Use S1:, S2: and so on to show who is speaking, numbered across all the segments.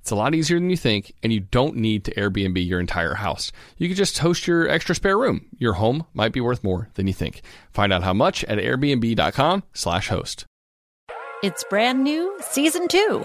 S1: It's a lot easier than you think, and you don't need to Airbnb your entire house. You could just host your extra spare room. Your home might be worth more than you think. Find out how much at airbnb.com/slash host.
S2: It's brand new, season two.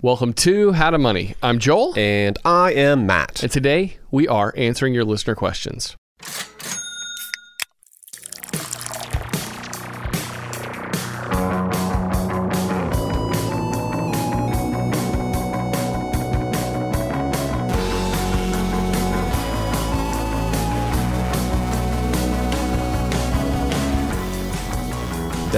S1: Welcome to How to Money. I'm Joel.
S3: And I am Matt.
S1: And today we are answering your listener questions.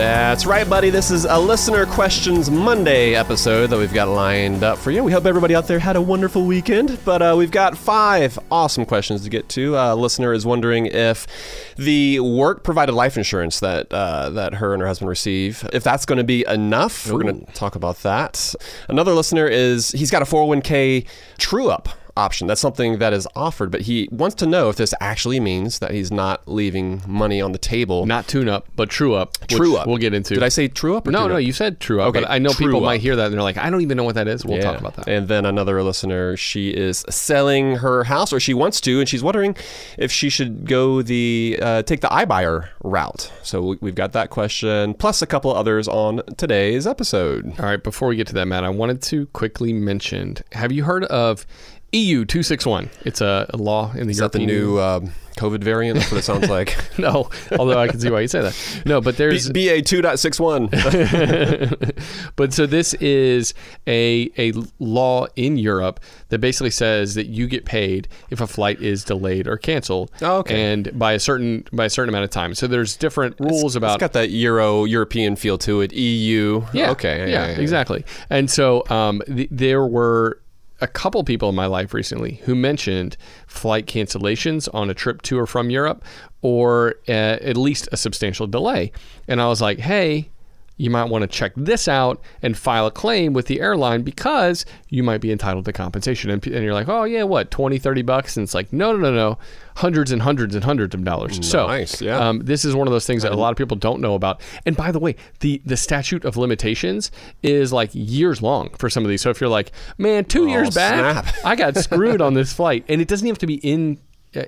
S3: That's right, buddy. This is a Listener Questions Monday episode that we've got lined up for you. We hope everybody out there had a wonderful weekend, but uh, we've got five awesome questions to get to. Uh, listener is wondering if the work provided life insurance that uh, that her and her husband receive, if that's going to be enough. Ooh. We're going to talk about that. Another listener is he's got a 401k true up option. That's something that is offered, but he wants to know if this actually means that he's not leaving money on the table.
S1: Not tune up, but true up.
S3: True up.
S1: We'll get into.
S3: Did I say true up?
S1: no, no,
S3: up?
S1: you said true up. Okay, I know people up. might hear that and they're like, I don't even know what that is. We'll yeah. talk about that.
S3: And then another listener, she is selling her house, or she wants to, and she's wondering if she should go the uh, take the iBuyer route. So we've got that question, plus a couple others on today's episode.
S1: All right, before we get to that, Matt, I wanted to quickly mention: Have you heard of EU two six one. It's a, a, law in the
S3: Is
S1: European
S3: that the new uh, COVID variant? That's what it sounds like.
S1: no, although I can see why you say that. No, but there's
S3: BA two point six one.
S1: But so this is a a law in Europe that basically says that you get paid if a flight is delayed or canceled.
S3: Oh, okay.
S1: And by a certain by a certain amount of time. So there's different rules
S3: it's,
S1: about.
S3: It's got that Euro European feel to it. EU.
S1: Yeah.
S3: Okay.
S1: Yeah. yeah, yeah exactly. And so um, th- there were a couple people in my life recently who mentioned flight cancellations on a trip to or from Europe or uh, at least a substantial delay. And I was like, hey, you might want to check this out and file a claim with the airline because you might be entitled to compensation. And, and you're like, oh, yeah, what, 20, 30 bucks? And it's like, no, no, no, no, hundreds and hundreds and hundreds of dollars.
S3: Nice,
S1: so,
S3: yeah.
S1: Um, this is one of those things that a lot of people don't know about. And by the way, the, the statute of limitations is like years long for some of these. So if you're like, man, two oh, years back, I got screwed on this flight, and it doesn't even have to be in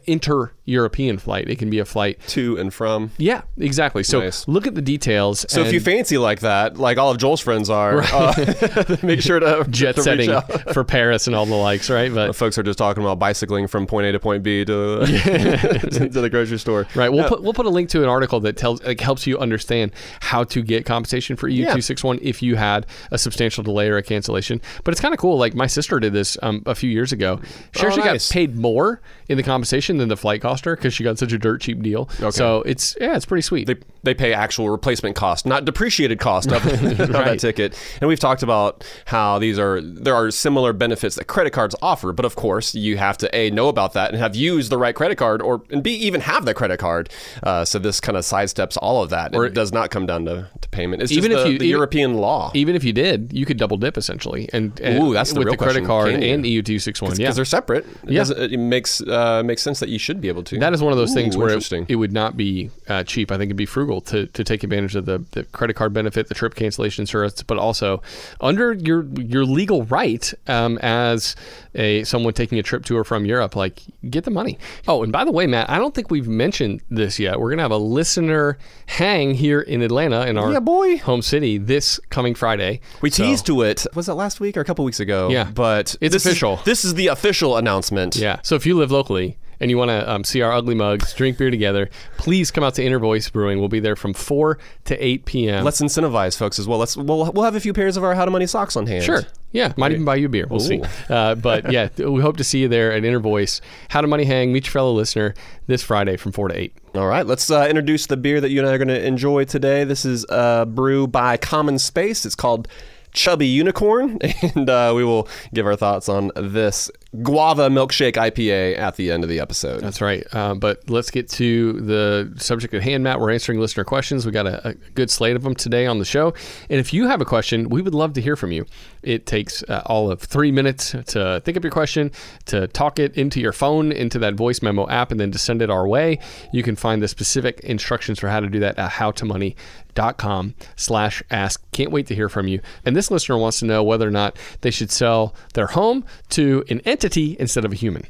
S1: inter-European flight. It can be a flight
S3: to and from.
S1: Yeah, exactly. So
S3: nice.
S1: look at the details.
S3: So if you fancy like that, like all of Joel's friends are, right. uh, make sure to
S1: jet
S3: to
S1: setting for Paris and all the likes, right?
S3: But folks are just talking about bicycling from point A to point B to, to the grocery store.
S1: Right. We'll put we'll put a link to an article that tells like helps you understand how to get compensation for EU two six one if you had a substantial delay or a cancellation. But it's kind of cool. Like my sister did this um, a few years ago. She oh, actually nice. got paid more in the compensation than the flight cost her because she got such a dirt cheap deal. Okay. So it's yeah, it's pretty sweet.
S3: They, they pay actual replacement cost, not depreciated cost of, right. of that ticket. And we've talked about how these are there are similar benefits that credit cards offer, but of course you have to a know about that and have used the right credit card, or and b even have the credit card. Uh, so this kind of sidesteps all of that. Or it does not come down to, to payment. It's even if the, you, the even, European law.
S1: Even if you did, you could double dip essentially, and, and
S3: Ooh, that's the
S1: with
S3: the
S1: credit
S3: question.
S1: card and EU two six one. Yeah,
S3: because they're separate. It
S1: yeah,
S3: it makes uh, makes makes sense that you should be able to.
S1: That is one of those things
S3: Ooh,
S1: where
S3: interesting.
S1: it, it would not be uh, cheap. I think it'd be frugal to, to take advantage of the, the credit card benefit, the trip cancellation insurance, but also under your your legal right um, as a someone taking a trip to or from Europe, like get the money. Oh, and by the way, Matt, I don't think we've mentioned this yet. We're gonna have a listener hang here in Atlanta in our
S3: Yeah, boy.
S1: home city this coming Friday.
S3: we
S1: So-
S3: teased to it. Was it last week or a couple weeks ago?
S1: Yeah.
S3: but
S1: It's
S3: this is-
S1: official.
S3: this is the official announcement.
S1: Yeah. So if you live locally and you want to um, see our ugly mugs, drink beer together, please come out to Inner Voice Brewing. We'll be there from 4 to 8 p.m.
S3: Let's incentivize folks as well. Let's we'll, we'll have a few pairs of our How to Money socks on hand.
S1: Sure. Yeah. Might even buy you a beer. We'll see. Uh, but yeah, we hope to see you there at Inner Voice. How to Money Hang, meet your fellow listener this Friday from 4 to 8.
S3: All right, let's uh, introduce the beer that you and I are going to enjoy today. This is a brew by Common Space. It's called Chubby Unicorn, and uh, we will give our thoughts on this guava milkshake IPA at the end of the episode.
S1: That's right. Uh, but let's get to the subject at hand, Matt. We're answering listener questions. We got a, a good slate of them today on the show. And if you have a question, we would love to hear from you. It takes uh, all of three minutes to think up your question, to talk it into your phone, into that voice memo app, and then to send it our way. You can find the specific instructions for how to do that at howtomoney.com slash ask. Can't wait to hear from you. And this listener wants to know whether or not they should sell their home to an entity instead of a human.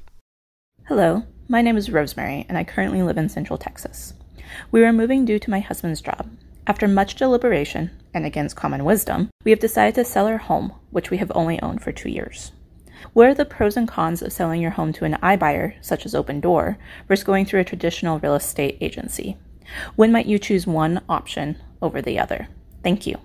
S4: Hello, my name is Rosemary, and I currently live in Central Texas. We are moving due to my husband's job. After much deliberation, and against common wisdom, we have decided to sell our home, which we have only owned for two years. What are the pros and cons of selling your home to an iBuyer, such as Opendoor, versus going through a traditional real estate agency? When might you choose one option over the other? Thank you.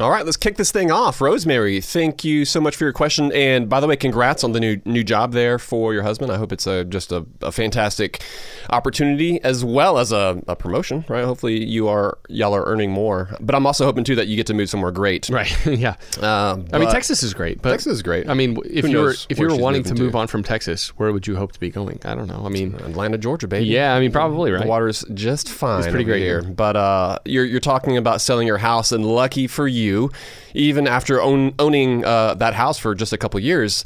S3: All right, let's kick this thing off. Rosemary, thank you so much for your question. And by the way, congrats on the new new job there for your husband. I hope it's a, just a, a fantastic opportunity as well as a, a promotion, right? Hopefully you are y'all are earning more. But I'm also hoping too that you get to move somewhere great.
S1: Right. yeah.
S3: Uh,
S1: I mean, Texas is great, but
S3: Texas is great.
S1: I mean, if you were
S3: knows
S1: if you were wanting to move
S3: to.
S1: on from Texas, where would you hope to be going? I don't know. I mean,
S3: Atlanta, Georgia, baby.
S1: yeah, I mean, probably right.
S3: The water's just fine.
S1: It's
S3: pretty
S1: great
S3: here.
S1: here.
S3: But uh, you're you're talking about selling your house, and lucky for you, even after own, owning uh, that house for just a couple years.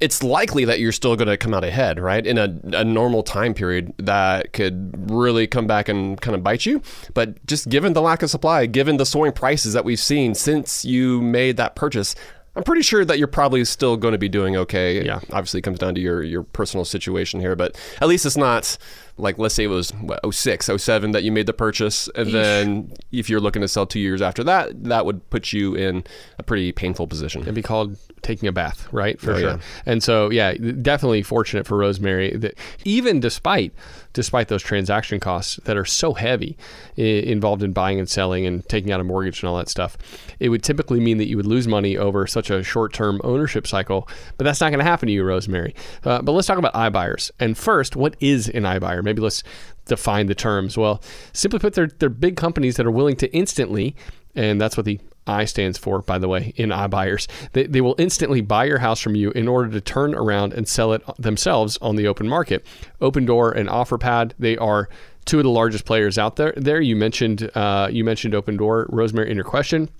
S3: It's likely that you're still going to come out ahead, right? In a, a normal time period, that could really come back and kind of bite you. But just given the lack of supply, given the soaring prices that we've seen since you made that purchase, I'm pretty sure that you're probably still going to be doing okay.
S1: Yeah.
S3: Obviously, it comes down to your, your personal situation here, but at least it's not like, let's say it was what, 06, 07 that you made the purchase. And then if you're looking to sell two years after that, that would put you in a pretty painful position.
S1: It'd be called taking a bath, right? For
S3: Oh,
S1: sure.
S3: yeah.
S1: And so, yeah, definitely fortunate for Rosemary that even despite despite those transaction costs that are so heavy i- involved in buying and selling and taking out a mortgage and all that stuff, it would typically mean that you would lose money over such a short-term ownership cycle. But that's not going to happen to you, Rosemary. Uh, but let's talk about iBuyers. And first, what is an iBuyer? Maybe let's define the terms. Well, simply put, they're, they're big companies that are willing to instantly, and that's what the I stands for, by the way, in iBuyers. They, they will instantly buy your house from you in order to turn around and sell it themselves on the open market. Opendoor and OfferPad, they are two of the largest players out there. There, you mentioned uh, you mentioned Opendoor, Rosemary, in your question.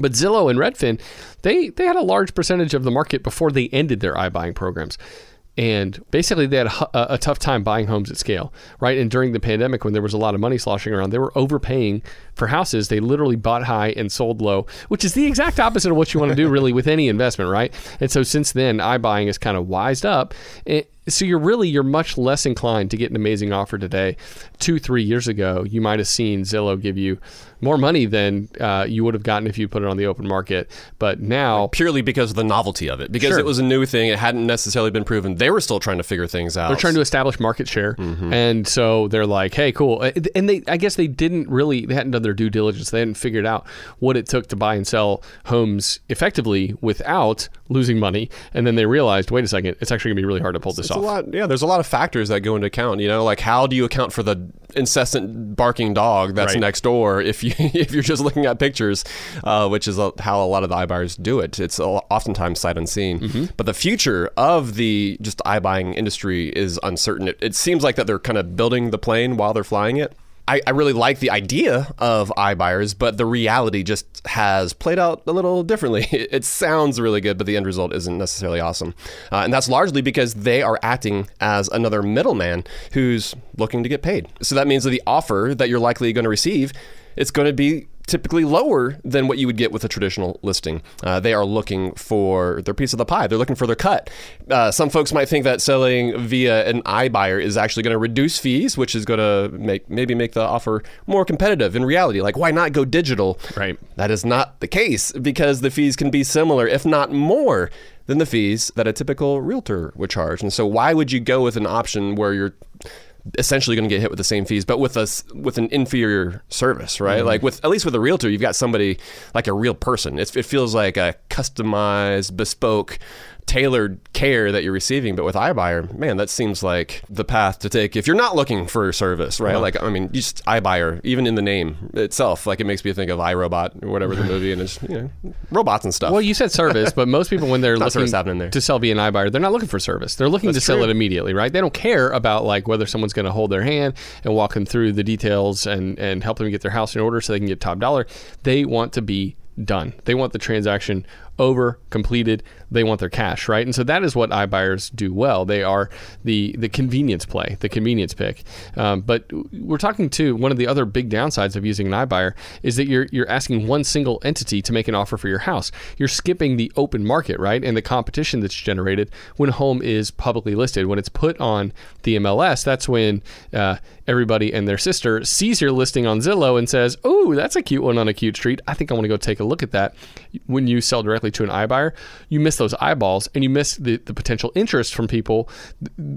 S1: But Zillow and Redfin, they they had a large percentage of the market before they ended their iBuying programs. And basically, they had a, a, tough time buying homes at scale, right? And during the pandemic, when there was a lot of money sloshing around, they were overpaying for houses. They literally bought high and sold low, which is the exact opposite of what you want to do, really, with any investment, right? And so since then, iBuying has kind of wised up. It, so you're really you're much less inclined to get an amazing offer today. Two three years ago, you might have seen Zillow give you more money than uh, you would have gotten if you put it on the open market. But now
S3: Purely because of the novelty of it, because
S1: Sure.
S3: it was a new thing, it hadn't necessarily been proven. They were still trying to figure things out.
S1: They're trying to establish market share, and so they're like, "Hey, cool." Uh, And they, I guess, they didn't really, they hadn't done their due diligence. They hadn't figured out what it took to buy and sell homes effectively without losing money. And then they realized, wait a second, it's actually gonna be really hard to pull this
S3: It's a lot. Yeah, there's a lot of factors that go into account. You know, like how do you account for the incessant barking dog that's
S1: Right.
S3: next door if you if you're just looking at pictures, uh, which is a, how a lot of the iBuyers do it. It's a, oftentimes sight unseen.
S1: Mm-hmm.
S3: But the future of the just iBuying industry is uncertain. It, it seems like that they're kind of building the plane while they're flying it. I, I really like the idea of iBuyers, but the reality just has played out a little differently. It, sounds really good, but the end result isn't necessarily awesome. Uh, and that's largely because they are acting as another middleman who's looking to get paid. So that means that the offer that you're likely going to receive, it's going to be typically lower than what you would get with a traditional listing. Uh, they are looking for their piece of the pie. They're looking for their cut. Uh, some folks might think that selling via an iBuyer is actually going to reduce fees, which is going to make maybe make the offer more competitive. In reality, like why not go digital?
S1: Right.
S3: That is not the case because the fees can be similar, if not more. Than the fees that a typical realtor would charge. And so, why would you go with an option where you're essentially going to get hit with the same fees, but with us with an inferior service, right? Mm-hmm. Like with at least with a realtor, you've got somebody like a real person. It's, it feels like a customized, bespoke, tailored care that you're receiving. But with iBuyer, man, that seems like the path to take if you're not looking for service, right? Uh-huh. Like I mean, just iBuyer, even in the name itself, like it makes me think of iRobot or whatever the movie, and it's you know robots and stuff.
S1: Well, you said service, but most people when they're looking
S3: service happening there.
S1: to sell via an iBuyer, they're not looking for service. They're looking
S3: That's
S1: to sell it immediately, right? They don't care about like whether someone's going to hold their hand and walk them through the details and and help them get their house in order so they can get top dollar. They want to be done. They want the transaction over, completed. They want their cash, right? And so that is what iBuyers do well. They are the the convenience play, the convenience pick. Um, but we're talking too. One of the other big downsides of using an iBuyer is that you're you're asking one single entity to make an offer for your house. You're skipping the open market, right, and the competition that's generated when a home is publicly listed. When it's put on the MLS, that's when uh, everybody and their sister sees your listing on Zillow and says, "Oh, that's a cute one on a cute street. I think I want to go take a look at that." When you sell directly to an iBuyer, you miss those eyeballs and you miss the, the potential interest from people.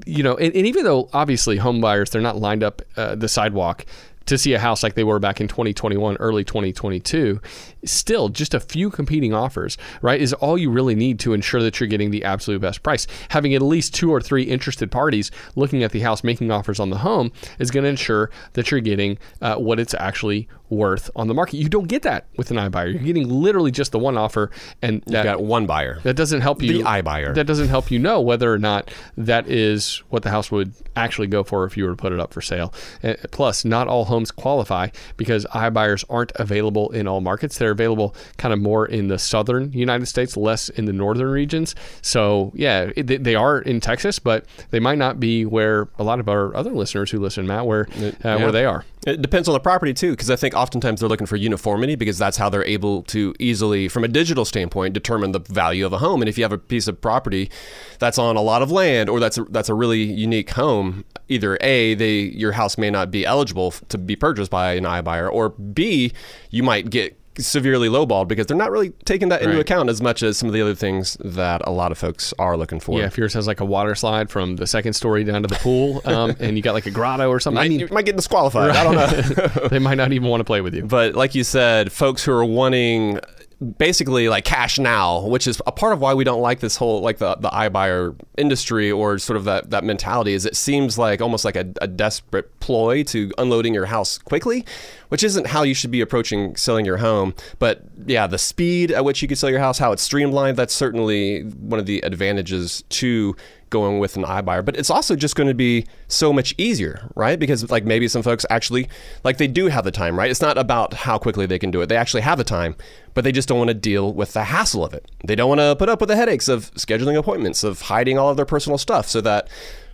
S1: You know, and, and even though obviously home buyers they're not lined up uh, the sidewalk to see a house like they were back in 2021, early 2022, still just a few competing offers, right, is all you really need to ensure that you're getting the absolute best price. Having at least two or three interested parties looking at the house, making offers on the home, is going to ensure that you're getting uh, what it's actually worth on the market. You don't get that with an iBuyer. You're getting literally just the one offer, and that,
S3: got one buyer.
S1: that doesn't help you.
S3: The iBuyer.
S1: That doesn't help you know whether or not that is what the house would actually go for if you were to put it up for sale. Uh, plus, not all homes qualify because iBuyers aren't available in all markets. They're available kind of more in the southern United States, less in the northern regions. So, yeah, it, they- they are in Texas, but they might not be where a lot of our other listeners who listen, Matt, where uh,
S3: yeah.
S1: where they are.
S3: It depends on the property too, because I think oftentimes they're looking for uniformity because that's how they're able to easily, from a digital standpoint, determine the value of a home. And if you have a piece of property that's on a lot of land, or that's a, that's a really unique home, either a they your house may not be eligible to be purchased by an iBuyer, or b you might get severely lowballed because they're not really taking that into
S1: Right.
S3: account as much as some of the other things that a lot of folks are looking for.
S1: Yeah, if yours has like a water slide from the second story down to the pool, um, and you got like a grotto or something, I mean,
S3: you might get disqualified. I don't know.
S1: they might not even want to play with you.
S3: But like you said, folks who are wanting basically like cash now, which is a part of why we don't like this whole like the the iBuyer industry or sort of that that mentality is it seems like almost like a, a desperate ploy to unloading your house quickly, which isn't how you should be approaching selling your home. But yeah, the speed at which you can sell your house, how it's streamlined, that's certainly one of the advantages to going with an iBuyer. But it's also just going to be so much easier, right? Because like maybe some folks actually like they do have the time, right? It's not about how quickly they can do it. They actually have the time, but they just don't want to deal with the hassle of it. They don't want to put up with the headaches of scheduling appointments, of hiding all of their personal stuff so that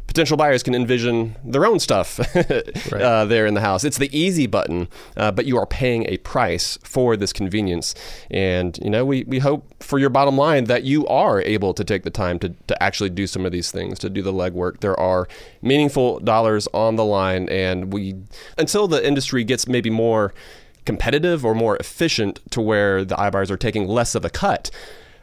S3: potential buyers can envision their own stuff uh, there in the house. It's the easy button, uh, but you are paying a price for this convenience. And, you know, we, we hope for your bottom line that you are able to take the time to, to actually do some of these things, to do the legwork. There are meaningful dollars on the line. And we, until the industry gets maybe more competitive or more efficient to where the iBuyers are taking less of a cut,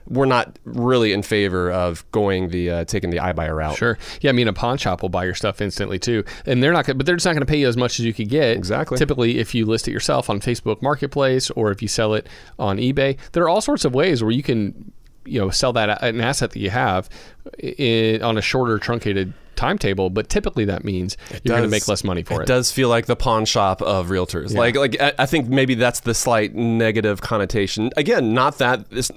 S3: we're not really in favor of going the uh, taking the iBuyer route.
S1: Sure. Yeah, I mean, a pawn shop will buy your stuff instantly too, and they're not, gonna, but they're just not going to pay you as much as you could get.
S3: Exactly.
S1: Typically, if you list it yourself on Facebook Marketplace or if you sell it on eBay, there are all sorts of ways where you can, you know, sell that an asset that you have in, on a shorter, truncated timetable, but typically that means you're going to make less money for it.
S3: It does feel like the pawn shop of realtors. Like, like I, I think maybe that's the slight negative connotation. Again, not that this,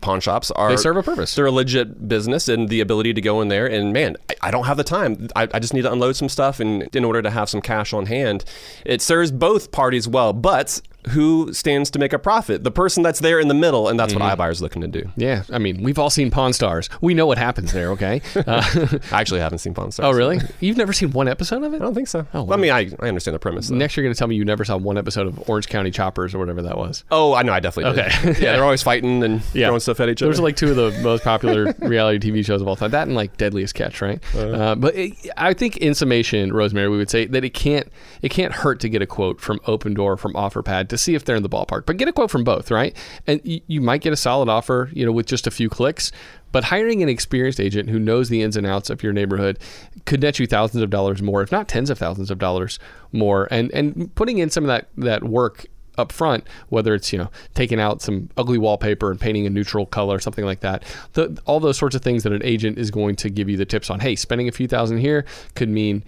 S3: pawn shops are
S1: They serve a purpose.
S3: They're a legit business, and the ability to go in there and man, I, I don't have the time. I, I just need to unload some stuff, and in order to have some cash on hand, it serves both parties well. But who stands to make a profit? The person that's there in the middle, and that's
S1: Mm-hmm.
S3: what iBuyer's looking to do.
S1: yeah, I mean, we've all seen Pawn Stars. We know what happens there. Okay. Uh,
S3: I actually haven't seen Pawn Stars.
S1: oh, really? You've never seen one episode of it?
S3: I don't think so.
S1: Oh,
S3: I mean, I, I understand the premise. though.
S1: Next, you're going to tell me you never saw one episode of Orange County Choppers or whatever that was.
S3: Oh, I know. I definitely did.
S1: Okay.
S3: yeah, they're always fighting and
S1: Yeah.
S3: throwing stuff at each other.
S1: Those are like two of the most popular reality TV shows of all time. That and like Deadliest Catch, right? Uh, but it, I think in summation, Rosemary, we would say that it can't it can't hurt to get a quote from Opendoor from OfferPad to see if they're in the ballpark. But get a quote from both, right? And you, might get a solid offer, you know, with just a few clicks. But hiring an experienced agent who knows the ins and outs of your neighborhood could net you thousands of dollars more, if not tens of thousands of dollars more. And and putting in some of that that work up front, whether it's you know taking out some ugly wallpaper and painting a neutral color, something like that. The, all those sorts of things that an agent is going to give you the tips on. Hey, spending a few thousand here could mean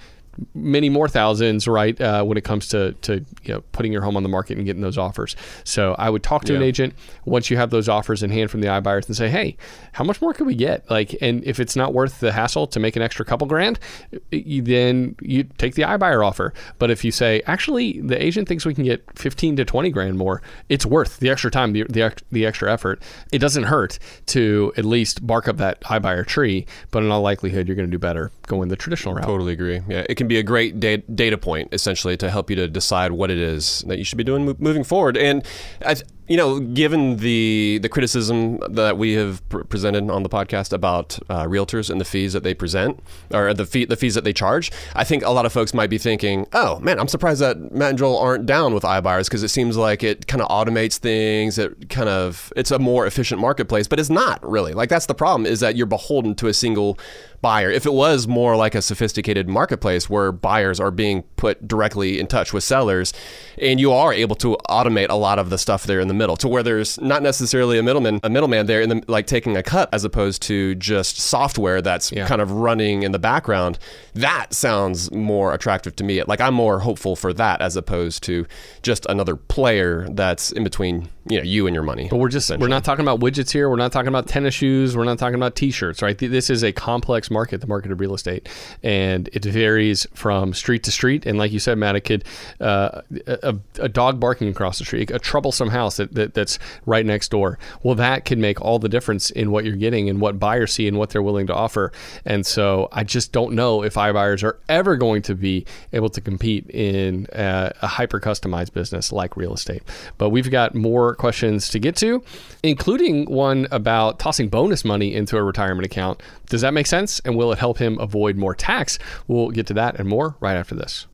S1: many more thousands, right? Uh, when it comes to to you know putting your home on the market and getting those offers. So I would talk to an agent once you have those offers in hand from the iBuyers and say, hey, how much more could we get? Like, and if it's not worth the hassle to make an extra couple grand, you, then you take the iBuyer offer. But if you say, actually, the agent thinks we can get 15 to 20 grand more, it's worth the extra time, the, the, the extra effort. It doesn't hurt to at least bark up that iBuyer tree, but in all likelihood, you're going to do better going the traditional route.
S3: Totally agree. Yeah, can be a great da- data point essentially to help you to decide what it is that you should be doing mo- moving forward. And I, you know, given the the criticism that we have pr- presented on the podcast about uh, realtors and the fees that they present or the fee the fees that they charge, I think a lot of folks might be thinking, "Oh man, I'm surprised that Matt and Joel aren't down with iBuyers because it seems like it kind of automates things. It kind of it's a more efficient marketplace, but it's not really. Like that's the problem is that you're beholden to a single buyer. If it was more like a sophisticated marketplace where buyers are being put directly in touch with sellers and you are able to automate a lot of the stuff there in the middle to where there's not necessarily a middleman a middleman there in the like taking a cut as opposed to just software that's
S1: Yeah.
S3: kind of running in the background that sounds more attractive to me like I'm more hopeful for that as opposed to just another player that's in between you know you and your money
S1: But we're just we're not talking about widgets here. We're not talking about tennis shoes. We're not talking about t-shirts, right? This is a complex market, the market of real estate, and it varies from street to street. And like you said, Matt, could uh, a, a dog barking across the street, a troublesome house that, that that's right next door. Well, that can make all the difference in what you're getting and what buyers see and what they're willing to offer. And so I just don't know if iBuyers are ever going to be able to compete in uh, a hyper customized business like real estate. But we've got more questions to get to, including one about tossing bonus money into a retirement account. Does that make sense? And will it help him avoid more tax? We'll get to that and more right after this.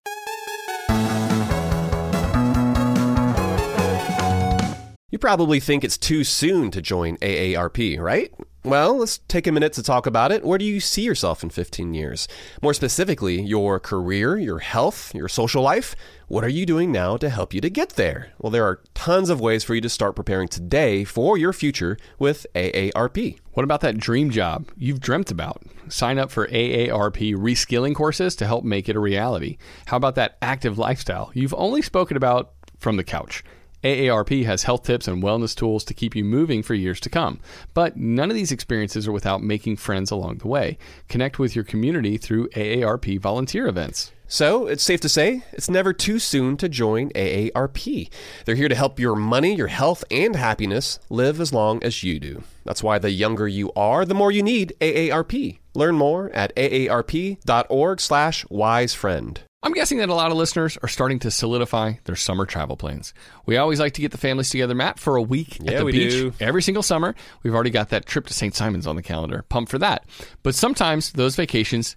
S3: You probably think it's too soon to join AARP, right? Well, let's take a minute to talk about it. Where do you see yourself in 15 years? More specifically, your career, your health, your social life. What are you doing now to help you to get there? Well, there are tons of ways for you to start preparing today for your future with AARP.
S1: What about that dream job you've dreamt about? Sign up for AARP reskilling courses to help make it a reality. How about that active lifestyle you've only spoken about from the couch? AARP has health tips and wellness tools to keep you moving for years to come. But none of these experiences are without making friends along the way. Connect with your community through AARP volunteer events.
S3: So, it's safe to say it's never too soon to join AARP. They're here to help your money, your health, and happiness live as long as you do. That's why the younger you are, the more you need AARP. Learn more at aarp.org slash wisefriend.
S1: I'm guessing that a lot of listeners are starting to solidify their summer travel plans. We always like to get the families together, Matt, for a week
S3: Yeah,
S1: at the
S3: we
S1: beach
S3: do.
S1: every single summer. We've already got that trip to St. Simon's on the calendar. Pumped for that. But sometimes those vacations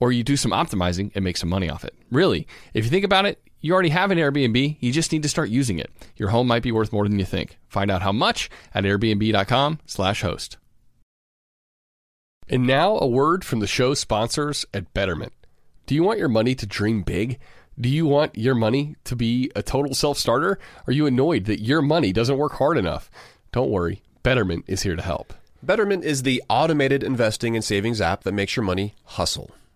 S1: or you do some optimizing and make some money off it. Really, if you think about it, you already have an Airbnb, you just need to start using it. Your home might be worth more than you think. Find out how much at airbnb.com/host.
S5: And now a word from the show sponsors at Betterment. Do you want your money to dream big? Do you want your money to be a total self-starter? Are you annoyed that your money doesn't work hard enough? Don't worry, Betterment is here to help.
S3: Betterment is the automated investing and savings app that makes your money hustle.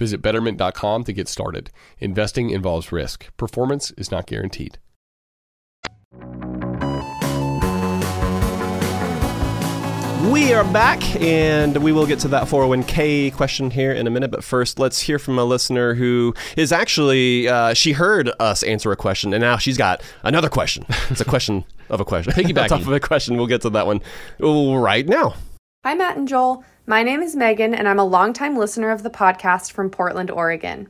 S5: Visit betterment.com to get started. Investing involves risk. Performance is not guaranteed.
S3: We are back, and we will get to that 401k question here in a minute. But first, let's hear from a listener who is actually, uh, she heard us answer a question, and now she's got another question. It's a question of a question.
S1: Piggybacking.
S3: Top of a question. We'll get to that one right now.
S6: Hi, Matt and Joel. My name is Megan, and I'm a longtime listener of the podcast from Portland, Oregon.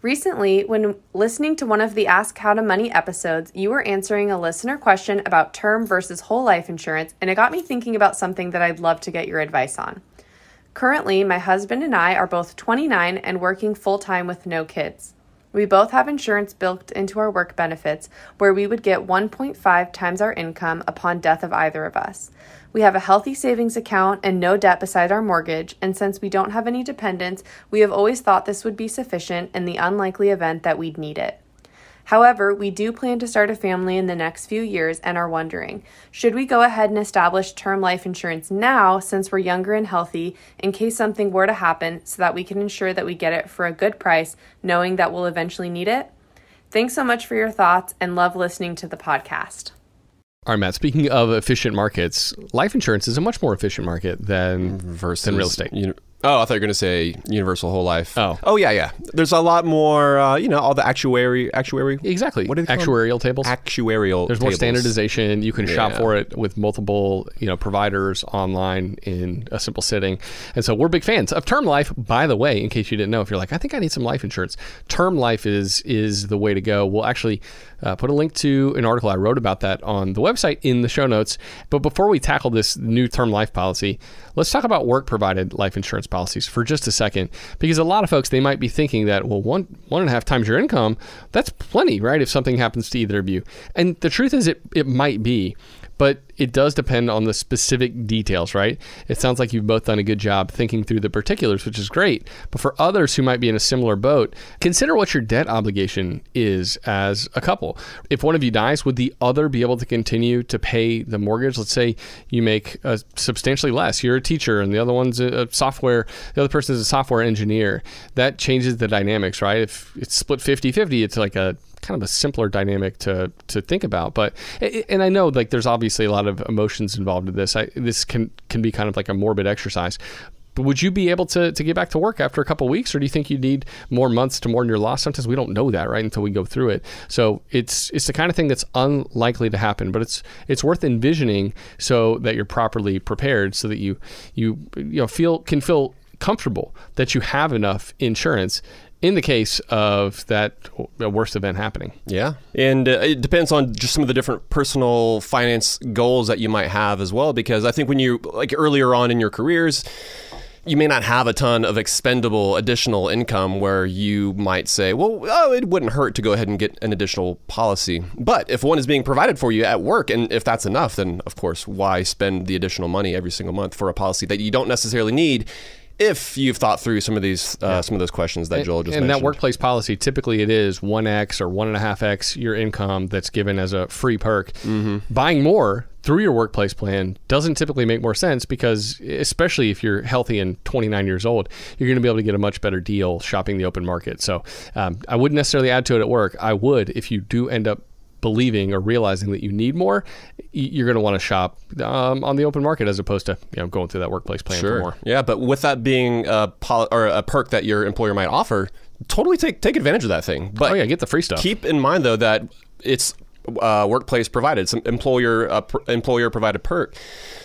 S6: Recently, when listening to one of the Ask How to Money episodes, you were answering a listener question about term versus whole life insurance, and it got me thinking about something that I'd love to get your advice on. Currently, my husband and I are both 29 and working full time with no kids. We both have insurance built into our work benefits where we would get 1.5 times our income upon death of either of us. We have a healthy savings account and no debt beside our mortgage, and since we don't have any dependents, we have always thought this would be sufficient in the unlikely event that we'd need it. However, we do plan to start a family in the next few years and are wondering should we go ahead and establish term life insurance now since we're younger and healthy in case something were to happen so that we can ensure that we get it for a good price, knowing that we'll eventually need it? Thanks so much for your thoughts and love listening to the podcast.
S1: All right, Matt. Speaking of efficient markets, life insurance is a much more efficient market than
S3: Versus
S1: than real estate.
S3: uni- oh, I thought you were going to say universal whole life.
S1: Oh.
S3: oh yeah, yeah. There's a lot more. Uh, you know, all the actuary, actuary,
S1: Exactly.
S3: What do they?
S1: Actuarial tables.
S3: actuarial.
S1: There's more standardization. You can shop for it with multiple, you know, providers online in a simple sitting. And so we're big fans of term life. By the way, in case you didn't know, if you're like, I think I need some life insurance, term life is is the way to go. We'll actually uh, put a link to an article I wrote about that on the website in the show notes. But before we tackle this new term life policy, let's talk about work provided life insurance policies for just a second, because a lot of folks they might be thinking that well, one one and a half times your income, that's plenty, right? If something happens to either of you, and the truth is, it it might be, but it does depend on the specific details, right? It sounds like you've both done a good job thinking through the particulars, which is great. But for others who might be in a similar boat, consider what your debt obligation is as a couple. If one of you dies, would the other be able to continue to pay the mortgage? Let's say you make uh, substantially less. You're a teacher and the other one's a, a software, the other person is a software engineer. That changes the dynamics, right? If it's split 50 50, it's like a kind of a simpler dynamic to to think about. But and I know like there's obviously a lot of emotions involved in this. I, this can can be kind of like a morbid exercise. But would you be able to, to get back to work after a couple weeks, or do you think you need more months to mourn your loss? Sometimes we don't know that, right, until we go through it. So it's it's the kind of thing that's unlikely to happen, but it's it's worth envisioning so that you're properly prepared, so that you you you know feel can feel comfortable that you have enough insurance in the case of that worst event happening.
S3: Yeah. And uh, it depends on just some of the different personal finance goals that you might have as well. Because I think when you, like earlier on in your careers, you may not have a ton of expendable additional income where you might say, well, oh, it wouldn't hurt to go ahead and get an additional policy. But if one is being provided for you at work, and if that's enough, then of course, why spend the additional money every single month for a policy that you don't necessarily need? If you've thought through some of these, uh, some of those questions that Joel just
S1: and
S3: mentioned,
S1: that workplace policy, typically it is 1x or 1.5x your income that's given as a free perk.
S3: Mm-hmm.
S1: Buying more through your workplace plan doesn't typically make more sense because, especially if you're healthy and 29 years old, you're going to be able to get a much better deal shopping the open market. So um, I wouldn't necessarily add to it at work. I would if you do end up believing or realizing that you need more, you're going to want to shop um, on the open market as opposed to you know going through that workplace plan for more.
S3: Yeah, but with that being a pol- or a perk that your employer might offer, totally take take advantage of that thing. But
S1: oh yeah, get the free stuff.
S3: keep in mind though that it's uh, workplace provided, some employer uh, pr- employer provided perk.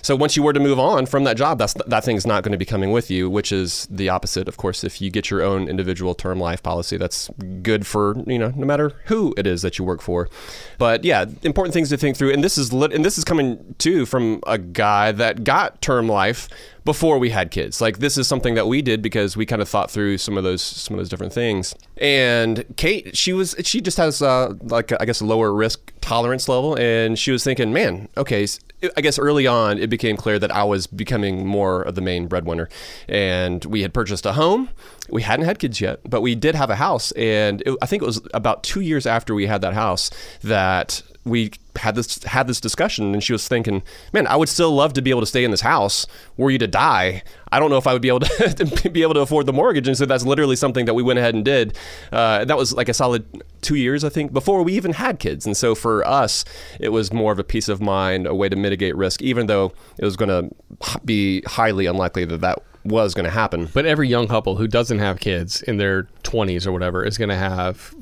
S3: So once you were to move on from that job, that's that thing's not going to be coming with you, which is the opposite, of course. If you get your own individual term life policy, that's good for you know no matter who it is that you work for. But yeah, important things to think through, and this is lit- and this is coming too from a guy that got term life before we had kids. Like this is something that we did because we kind of thought through some of those some of those different things. And Kate, she was she just has uh, like I guess a lower risk tolerance level, and she was thinking, man, okay. I guess early on it became clear that I was becoming more of the main breadwinner, and we had purchased a home. We hadn't had kids yet, but we did have a house, and it, I think it was about two years after we had that house that we had this had this discussion and she was thinking man i would still love to be able to stay in this house. Were you to die i don't know if i would be able to, be able to afford the mortgage. And so that's literally something that we went ahead and did. Uh, that was like a solid two years i think before we even had kids. And so for us it was more of a peace of mind a way to mitigate risk even though it was going to be highly unlikely that that was going to happen.
S1: But every young couple who doesn't have kids in their 20s or whatever is going to have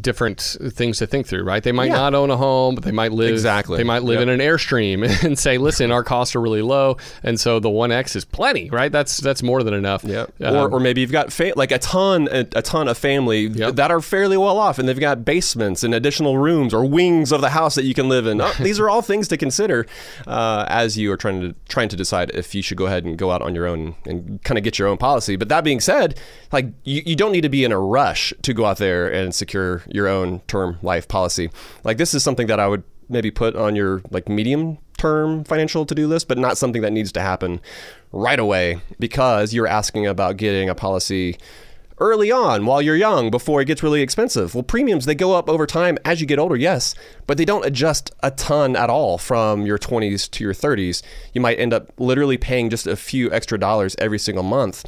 S1: different things to think through, right? They might
S3: Yeah.
S1: not own a home, but they might live
S3: Exactly.
S1: They might live
S3: Yep.
S1: in an airstream and say, "Listen, our costs are really low, and so the 1x is plenty, right? That's that's more than enough."
S3: Yeah,
S1: Um,
S3: or, or maybe you've got fa- like a ton, a, a ton of family
S1: Yep.
S3: that are fairly well off, and they've got basements and additional rooms or wings of the house that you can live in. Oh, these are all things to consider uh, as you are trying to trying to decide if you should go ahead and go out on your own and kind of get your own policy. But that being said, like you, you don't need to be in a rush to go out there and secure your own term life policy. Like this is something that I would maybe put on your like medium term financial to-do list but not something that needs to happen right away because you're asking about getting a policy early on while you're young before it gets really expensive. Well, premiums they go up over time as you get older, yes, but they don't adjust a ton at all from your 20s to your 30s. You might end up literally paying just a few extra dollars every single month.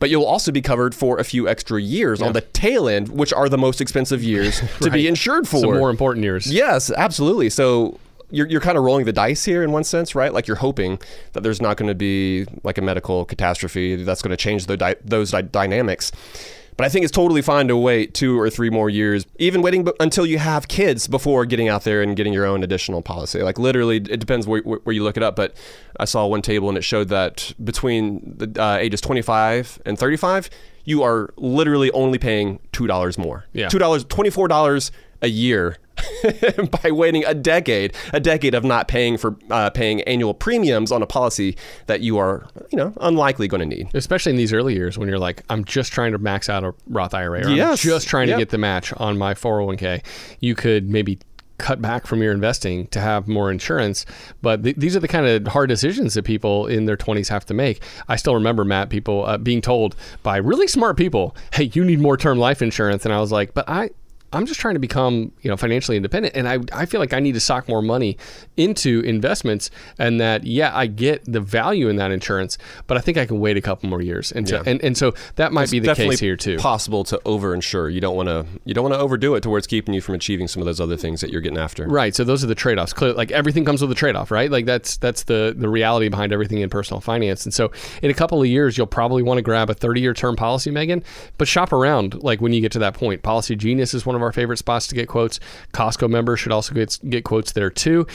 S3: But you'll also be covered for a few extra years on the tail end, which are the most expensive years to be insured for.
S1: some more important years.
S3: Yes, absolutely. So you're, you're kind of rolling the dice here in one sense, right? Like you're hoping that there's not going to be like a medical catastrophe that's going to change the di- those dy- dynamics. But I think it's totally fine to wait two or three more years, even waiting b- until you have kids before getting out there and getting your own additional policy. Like literally, it depends where, where you look it up. But I saw one table and it showed that between the uh, ages 25 and 35, you are literally only paying two dollars more.
S1: Yeah.
S3: two dollars, twenty four dollars a year by waiting a decade, a decade of not paying for uh, paying annual premiums on a policy that you are, you know, unlikely going to need.
S1: Especially in these early years when you're like, I'm just trying to max out a Roth IRA, or
S3: Yes.
S1: I'm just trying
S3: Yep.
S1: to get the match on my 401k. You could maybe cut back from your investing to have more insurance. But th- these are the kind of hard decisions that people in their 20s have to make. I still remember, Matt, people uh, being told by really smart people, hey, you need more term life insurance. And I was like, but I. I'm just trying to become, you know, financially independent, and I, I feel like I need to sock more money into investments, and that yeah, I get the value in that insurance, but I think I can wait a couple more years, and
S3: Yeah.
S1: and, and so that might be the case here too.
S3: Possible to overinsure. You don't want to. You don't want to overdo it to where it's keeping you from achieving some of those other things that you're getting after.
S1: Right. So those are the trade-offs. Like everything comes with a trade-off, right? Like that's that's the the reality behind everything in personal finance. And so in a couple of years, you'll probably want to grab a 30-year term policy, Megan. But shop around, like when you get to that point. Policygenius is one of our favorite spots to get quotes. Costco members should also get get quotes there too.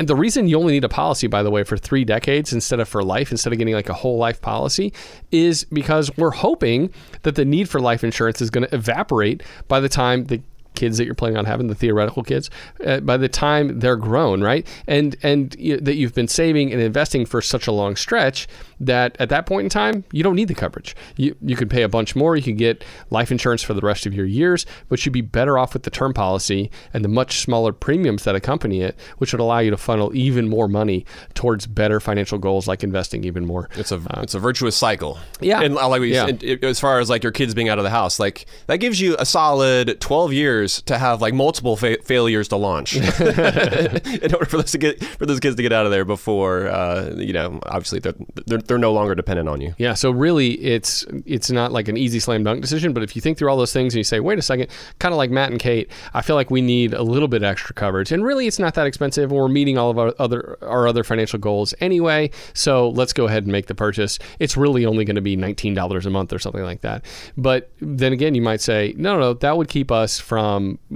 S1: And the reason you only need a policy, by the way, for three decades instead of for life, instead of getting like a whole life policy, is because we're hoping that the need for life insurance is going to evaporate by the time the kids that you're planning on having, the theoretical kids, uh, by the time they're grown, right? And and you, that you've been saving and investing for such a long stretch that at that point in time you don't need the coverage. You you could pay a bunch more. You can get life insurance for the rest of your years, but you'd be better off with the term policy and the much smaller premiums that accompany it, which would allow you to funnel even more money towards better financial goals like investing even more.
S3: It's a it's a virtuous cycle.
S1: Uh, Yeah.
S3: and like
S1: Yeah.
S3: said, as far as like your kids being out of the house, like that gives you a solid twelve years years to have like multiple fa- failures to launch in order for those to get for those kids to get out of there before uh, you know obviously they're, they're they're no longer dependent on you.
S1: Yeah, so really, it's it's not like an easy slam dunk decision. But if you think through all those things and you say, wait a second, kind of like Matt and Kate, I feel like we need a little bit extra coverage, and really, it's not that expensive. We're meeting all of our other our other financial goals anyway, so let's go ahead and make the purchase. It's really only going to be nineteen dollars a month or something like that. But then again, you might say, no, no, that would keep us from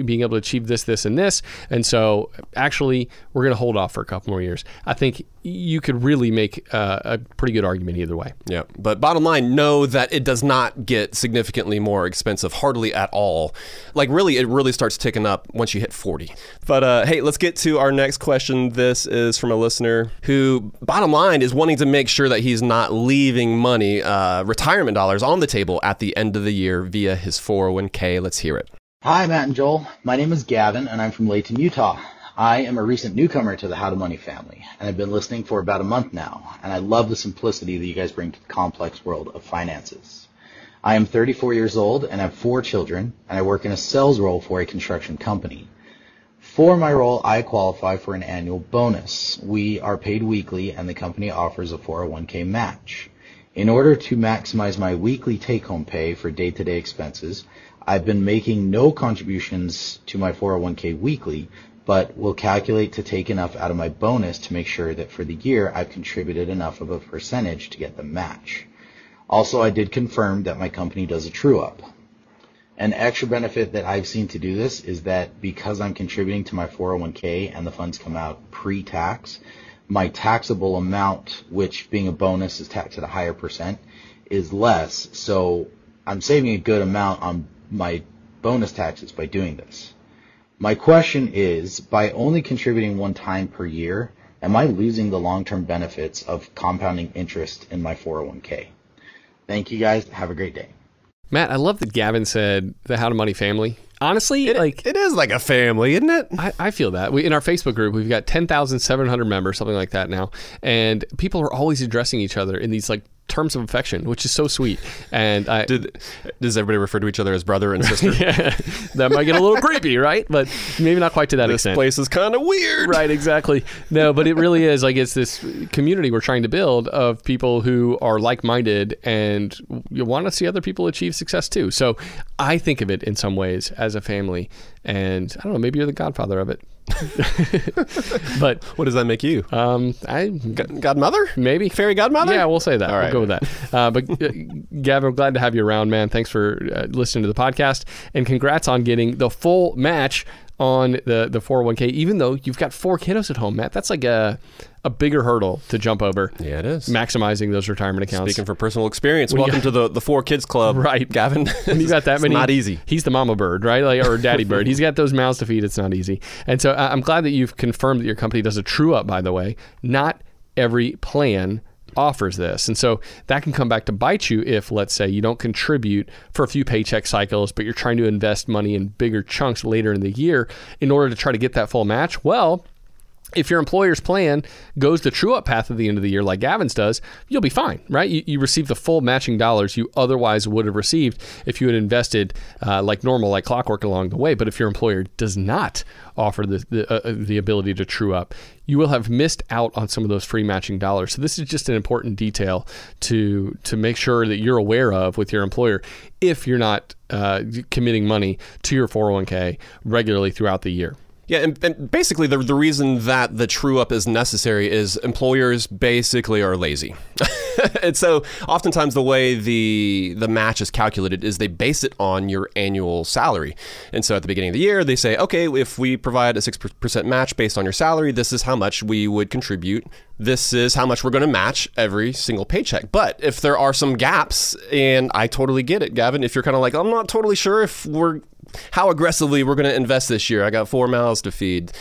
S1: being able to achieve this, this, and this, and so actually, we're going to hold off for a couple more years. I think you could really make uh, a pretty good argument either way.
S3: Yeah, but bottom line, know that it does not get significantly more expensive, hardly at all. Like really, it really starts ticking up once you hit forty. But uh, hey, let's get to our next question. This is from a listener who, bottom line, is wanting to make sure that he's not leaving money, uh, retirement dollars, on the table at the end of the year via his 401k. Let's hear it.
S7: Hi, Matt and Joel. My name is Gavin, and I'm from Layton, Utah. I am a recent newcomer to the How to Money family, and I've been listening for about a month now, and I love the simplicity that you guys bring to the complex world of finances. I am 34 years old and have four children, and I work in a sales role for a construction company. For my role, I qualify for an annual bonus. We are paid weekly, and the company offers a 401k match. In order to maximize my weekly take-home pay for day-to-day expenses, I've been making no contributions to my 401k weekly, but will calculate to take enough out of my bonus to make sure that for the year I've contributed enough of a percentage to get the match. Also, I did confirm that my company does a true up. An extra benefit that I've seen to do this is that because I'm contributing to my 401k and the funds come out pre-tax, my taxable amount, which being a bonus is taxed at a higher percent, is less. So I'm saving a good amount on my bonus taxes by doing this. My question is, by only contributing one time per year, am I losing the long-term benefits of compounding interest in my 401k? Thank you guys. Have a great day.
S1: Matt, I love that Gavin said the How to Money family. Honestly,
S3: It,
S1: like
S3: it is like a family, isn't it?
S1: I, I feel that we, in our Facebook group, we've got ten thousand seven hundred members, something like that now, and people are always addressing each other in these like terms of affection, which is so sweet. And I,
S3: Did, does everybody refer to each other as brother and sister?
S1: yeah, that might get a little creepy, right? But maybe not quite to that
S3: This
S1: extent.
S3: place is kind of weird.
S1: Right, exactly. No, but it really is like it's this community we're trying to build of people who are like-minded and you want to see other people achieve success too. So I think of it in some ways as a family, and I don't know, maybe you're the godfather of it. but
S3: What does that make you?
S1: um, I
S3: God- godmother?
S1: maybe
S3: Fairy godmother?
S1: Yeah, we'll say that.
S3: All right.
S1: We'll go with that. Uh, but uh, Gavin, I'm glad to have you around, man. Thanks for uh, listening to the podcast, and congrats on getting the full match on the the 401k. Even though you've got four kiddos at home, Matt, that's like a a bigger hurdle to jump over.
S3: Yeah, it is.
S1: Maximizing those retirement accounts.
S3: Speaking from personal experience, welcome to the, the Four Kids Club.
S1: Right.
S3: Gavin.
S1: when you got that
S3: It's
S1: many,
S3: not easy.
S1: He's the mama bird, right? Like, or daddy bird. He's got those mouths to feed. It's not easy. And so I- I'm glad that you've confirmed that your company does a true up. By the way, not every plan offers this, and so that can come back to bite you if, let's say, you don't contribute for a few paycheck cycles, but you're trying to invest money in bigger chunks later in the year in order to try to get that full match. Well if your employer's plan goes the true up path at the end of the year, like Gavin's does, you'll be fine, right? You, you receive the full matching dollars you otherwise would have received if you had invested uh, like normal, like clockwork along the way. But if your employer does not offer the the, uh, the ability to true up, you will have missed out on some of those free matching dollars. So this is just an important detail to to make sure that you're aware of with your employer if you're not uh, committing money to your 401k regularly throughout the year.
S3: Yeah, and, and basically the, the reason that the true up is necessary is employers basically are lazy. and so oftentimes the way the the match is calculated is they base it on your annual salary. And so at the beginning of the year they say, okay, if we provide a 6% match based on your salary, this is how much we would contribute. This is how much we're going to match every single paycheck. But if there are some gaps, and I totally get it, Gavin, if you're kind of like, I'm not totally sure if we're how aggressively we're going to invest this year. I got four mouths to feed.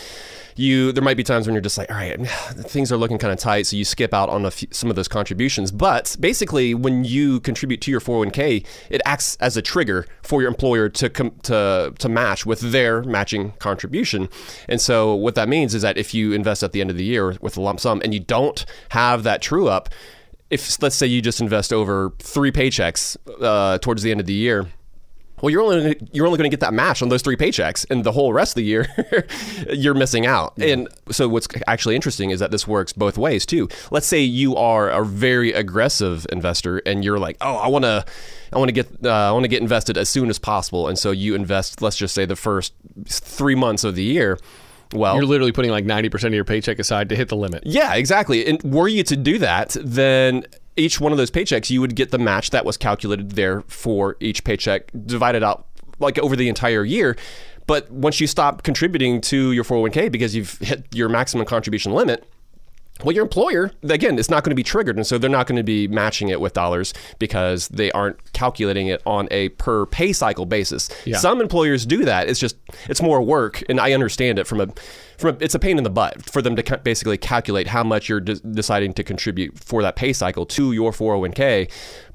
S3: You, there might be times when you're just like, all right, things are looking kind of tight, so you skip out on few, some of those contributions. But basically, when you contribute to your 401k, it acts as a trigger for your employer to com- to to match with their matching contribution. And so, what that means is that if you invest at the end of the year with a lump sum and you don't have that true up, if let's say you just invest over three paychecks uh, towards the end of the year well, you're only you're only going to get that match on those three paychecks, and the whole rest of the year, you're missing out. And so, what's actually interesting is that this works both ways too. Let's say you are a very aggressive investor, and you're like, oh, I want to. I want to get uh, I want to get invested as soon as possible, and so you invest. Let's just say the first three months of the year. Well,
S1: You're literally putting like 90% of your paycheck aside to hit the limit.
S3: yeah, exactly. And were you to do that, then each one of those paychecks, you would get the match that was calculated there for each paycheck, divided out like over the entire year. But once you stop contributing to your 401k because you've hit your maximum contribution limit, well, your employer, again, it's not going to be triggered. And so they're not going to be matching it with dollars because they aren't calculating it on a per pay cycle basis.
S1: Yeah.
S3: Some employers do that. It's just, it's more work. And I understand it from a, from a, it's a pain in the butt for them to ca- basically calculate how much you're de- deciding to contribute for that pay cycle to your 401k.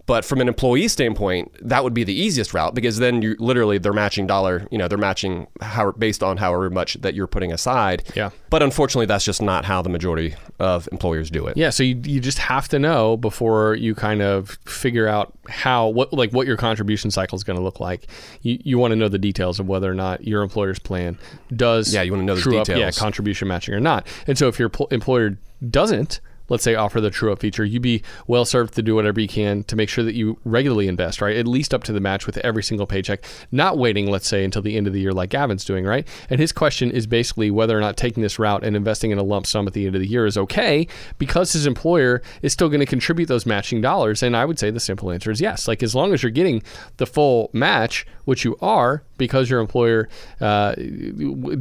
S3: But from an employee standpoint, that would be the easiest route because then you literally they're matching dollar, you know, they're matching how based on however much that you're putting aside.
S1: Yeah.
S3: But unfortunately, that's just not how the majority of employers do it.
S1: Yeah, so you, you just have to know before you kind of figure out how what like what your contribution cycle is going to look like. You, you want to know the details of whether or not your employer's plan does
S3: Yeah, you wanna know the
S1: details up, yeah, contribution matching or not. And so if your pl- employer doesn't let's say offer the true up feature, you'd be well served to do whatever you can to make sure that you regularly invest, right? At least up to the match with every single paycheck, not waiting, let's say, until the end of the year like Gavin's doing, right? And his question is basically whether or not taking this route and investing in a lump sum at the end of the year is okay because his employer is still going to contribute those matching dollars. And I would say the simple answer is yes. Like as long as you're getting the full match, which you are because your employer uh,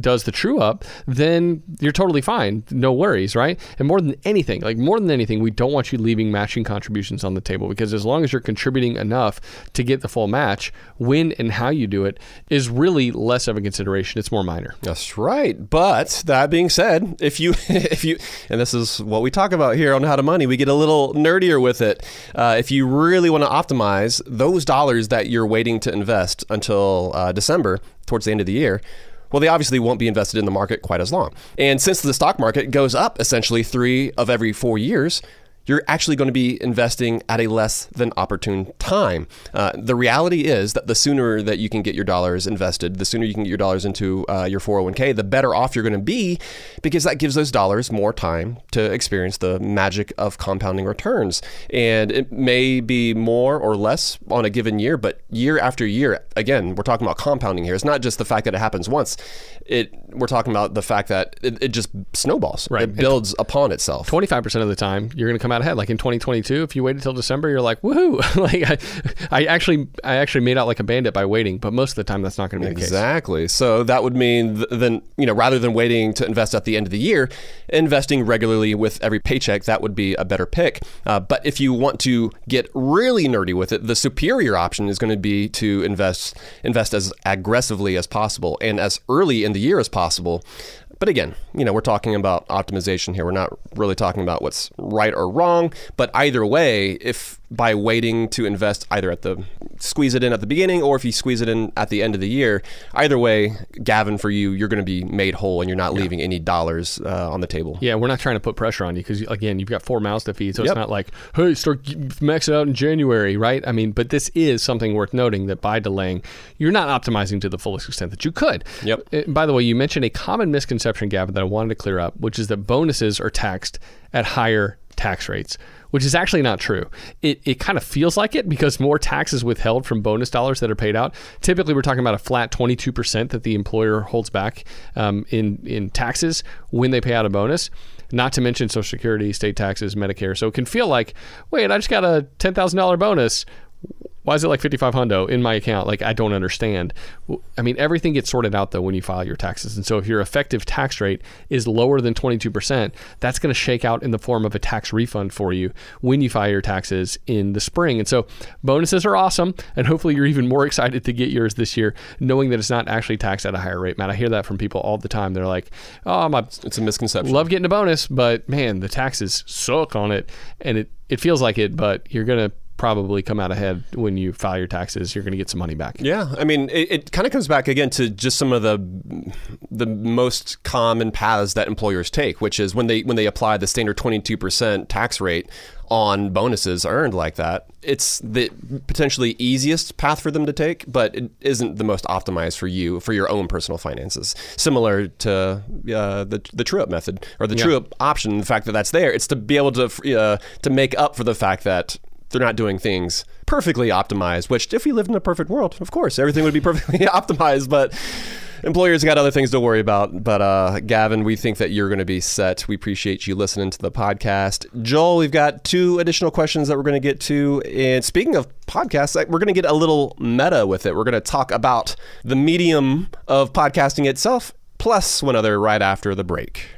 S1: does the true up, then you're totally fine. No worries, right? And more than anything, like more than anything, we don't want you leaving matching contributions on the table because as long as you're contributing enough to get the full match, when and how you do it is really less of a consideration. It's more minor.
S3: That's right. But that being said, if you if you and this is what we talk about here on How to Money, we get a little nerdier with it. Uh, if you really want to optimize those dollars that you're waiting to invest until uh, December, towards the end of the year. Well, they obviously won't be invested in the market quite as long. And since the stock market goes up essentially three of every four years, you're actually going to be investing at a less than opportune time. Uh, the reality is that the sooner that you can get your dollars invested, the sooner you can get your dollars into uh, your 401k, the better off you're going to be because that gives those dollars more time to experience the magic of compounding returns. And it may be more or less on a given year, but year after year, again, we're talking about compounding here. It's not just the fact that it happens once. It we're talking about the fact that it, it just snowballs.
S1: Right.
S3: It builds upon itself.
S1: 25% of the time you're going to come out ahead like in 2022 if you waited till december you're like woohoo like I, I actually i actually made out like a bandit by waiting but most of the time that's not going to be the case
S3: Exactly. So that would mean th- then you know rather than waiting to invest at the end of the year, investing regularly with every paycheck that would be a better pick. Uh, but if you want to get really nerdy with it, the superior option is going to be to invest invest as aggressively as possible and as early in the year as possible. But again, you know, we're talking about optimization here. We're not really talking about what's right or wrong. But either way, if by waiting to invest either at the squeeze it in at the beginning or if you squeeze it in at the end of the year, either way, Gavin, for you, you're going to be made whole and you're not leaving any dollars uh, on the table.
S1: yeah, we're not trying to put pressure on you because again, you've got four mouths to feed, so
S3: Yep.
S1: it's not like, hey, start max it out in January, right? I mean, but this is something worth noting that by delaying, you're not optimizing to the fullest extent that you could.
S3: Yep.
S1: Uh, By the way, you mentioned a common misconception, Gavin, that I wanted to clear up, which is that bonuses are taxed at higher tax rates, which is actually not true. It, it kind of feels like it because more tax is withheld from bonus dollars that are paid out. Typically, we're talking about a flat 22% that the employer holds back um, in, in taxes when they pay out a bonus. Not to mention Social Security, state taxes, Medicare. So it can feel like, wait, I just got a $10,000 bonus why is it like 55 hundo in my account? Like i don't understand. I mean everything gets sorted out though when you file your taxes. And so if your effective tax rate is lower than 22% that's going to shake out in the form of a tax refund for you when you file your taxes in the spring. And so bonuses are awesome and hopefully you're even more excited to get yours this year knowing that it's not actually taxed at a higher rate. Matt i hear that from people all the time. They're like oh my
S3: It's a misconception.
S1: love getting a bonus, but man, the taxes suck on it, and it it feels like it, but you're gonna probably come out ahead when you file your taxes. You're going to get some money back.
S3: Yeah, I mean, it, it kind of comes back again to just some of the the most common paths that employers take, which is when they when they apply the standard 22% tax rate on bonuses earned like that. It's the potentially easiest path for them to take, but it isn't the most optimized for you for your own personal finances. Similar to uh, the the true up method or the
S1: Yeah.
S3: true up option. The fact that that's there, it's to be able to uh, to make up for the fact that they're not doing things perfectly optimized. Which, if we lived in a perfect world, of course, everything would be perfectly optimized. But employers got other things to worry about. But uh, Gavin, we think that you're going to be set. We appreciate you listening to the podcast. Joel, we've got two additional questions that we're going to get to. And speaking of podcasts, we're going to get a little meta with it. We're going to talk about the medium of podcasting itself, plus one other right after the break.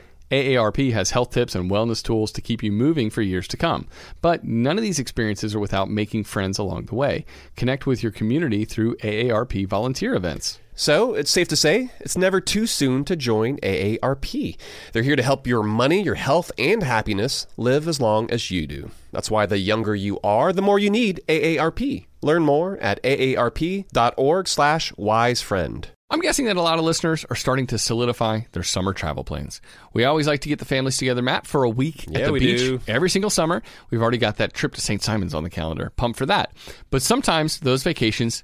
S1: AARP has health tips and wellness tools to keep you moving for years to come. But none of these experiences are without making friends along the way. Connect with your community through AARP volunteer events.
S3: So it's safe to say it's never too soon to join AARP. They're here to help your money, your health, and happiness live as long as you do. That's why the younger you are, the more you need AARP. Learn more at aarp.org slash wisefriend.
S1: I'm guessing that a lot of listeners are starting to solidify their summer travel plans. We always like to get the families together, Matt, for a week
S3: Yeah,
S1: at the
S3: we
S1: beach
S3: do.
S1: every single summer. We've already got that trip to St. Simon's on the calendar. Pumped for that. But sometimes those vacations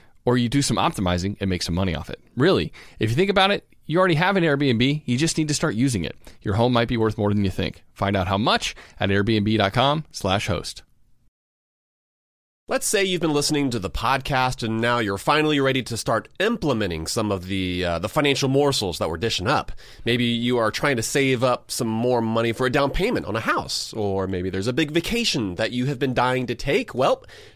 S1: or you do some optimizing and make some money off it. Really, if you think about it, you already have an Airbnb, you just need to start using it. Your home might be worth more than you think. Find out how much at airbnb.com/host.
S3: Let's say you've been listening to the podcast and now you're finally ready to start implementing some of the uh, the financial morsels that we're dishing up. Maybe you are trying to save up some more money for a down payment on a house, or maybe there's a big vacation that you have been dying to take. Well,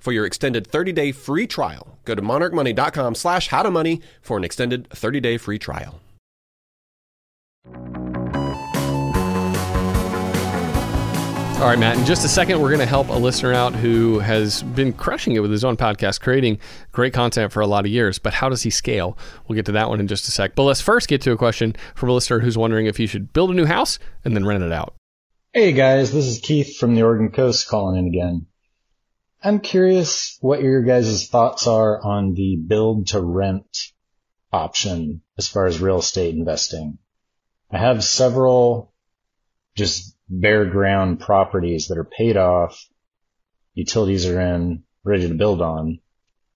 S3: for your extended 30 day free trial. Go to monarchmoney.com slash how to money for an extended 30 day free trial.
S1: All right, Matt. In just a second, we're going to help a listener out who has been crushing it with his own podcast, creating great content for a lot of years. But how does he scale? We'll get to that one in just a sec. But let's first get to a question from a listener who's wondering if he should build a new house and then rent it out.
S8: Hey guys, this is Keith from the Oregon Coast calling in again. I'm curious what your guys' thoughts are on the build to rent option as far as real estate investing. I have several just bare ground properties that are paid off, utilities are in, ready to build on.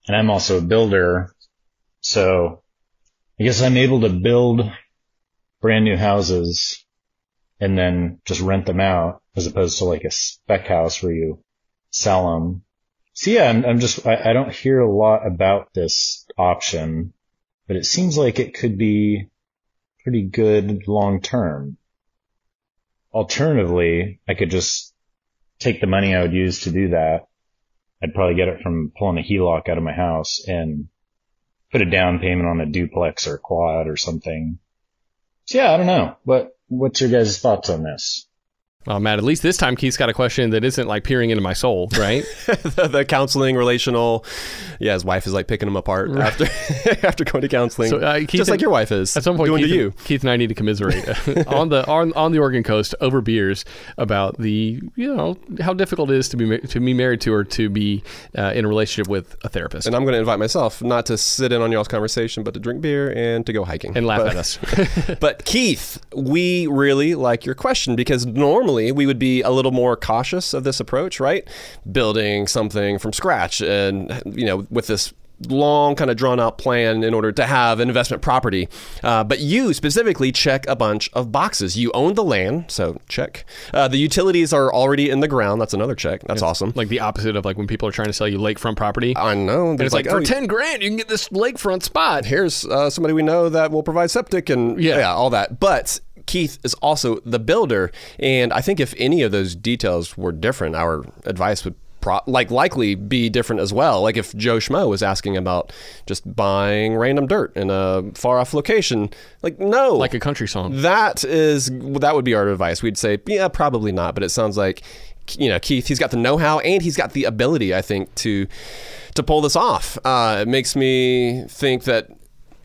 S8: And I'm also a builder, so I guess I'm able to build brand new houses and then just rent them out as opposed to like a spec house where you sell them So yeah, I'm, I'm just, I, I don't hear a lot about this option, but it seems like it could be pretty good long term. Alternatively, I could just take the money I would use to do that. I'd probably get it from pulling a HELOC out of my house and put a down payment on a duplex or quad or something. So yeah, I don't know. What, what's your guys' thoughts on this?
S1: Well, Matt, at least this time Keith's got a question that isn't like peering into my soul, right?
S3: the, the counseling, relational. Yeah, his wife is like picking him apart after after going to counseling,
S1: So, uh, Keith
S3: just like your wife is
S1: At some point,
S3: doing
S1: Keith,
S3: to you.
S1: Keith and I need to commiserate on the on, on the Oregon coast over beers about the you know how difficult it is to be to be married to or to be uh, in a relationship with a therapist
S3: And I'm going to invite myself not to sit in on y'all's conversation, but to drink beer and to go hiking
S1: and laugh
S3: But-
S1: at us.
S3: But Keith, we really like your question because normally we would be a little more cautious of this approach, right? Building something from scratch and, you know, with this long kind of drawn out plan in order to have an investment property. Uh, but you specifically check a bunch of boxes. You own the land, so check. Uh, the utilities are already in the ground. That's another check. That's awesome.
S1: like the opposite of like when people are trying to sell you lakefront property.
S3: I know.
S1: and it's like,
S3: oh,
S1: for ten grand you can get this lakefront spot.
S3: here's uh, somebody we know that will provide septic and yeah.
S1: Yeah.
S3: all that. But Keith is also the builder, and I think if any of those details were different, our advice would. Pro- like likely be different as well. Like if Joe Schmo was asking about just buying random dirt in a far off location, like no,
S1: Like a country song.
S3: that is that would be our advice. We'd say, yeah, probably not. But it sounds like you know Keith. He's got the know-how and he's got the ability, I think, to to pull this off. Uh, it makes me think that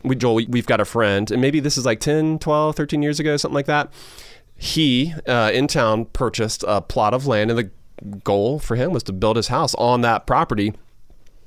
S3: we Joel, we- we've got a friend, and maybe this is like 10, 12, 13 years ago, something like that. He uh, in town purchased a plot of land, and the goal for him was to build his house on that property.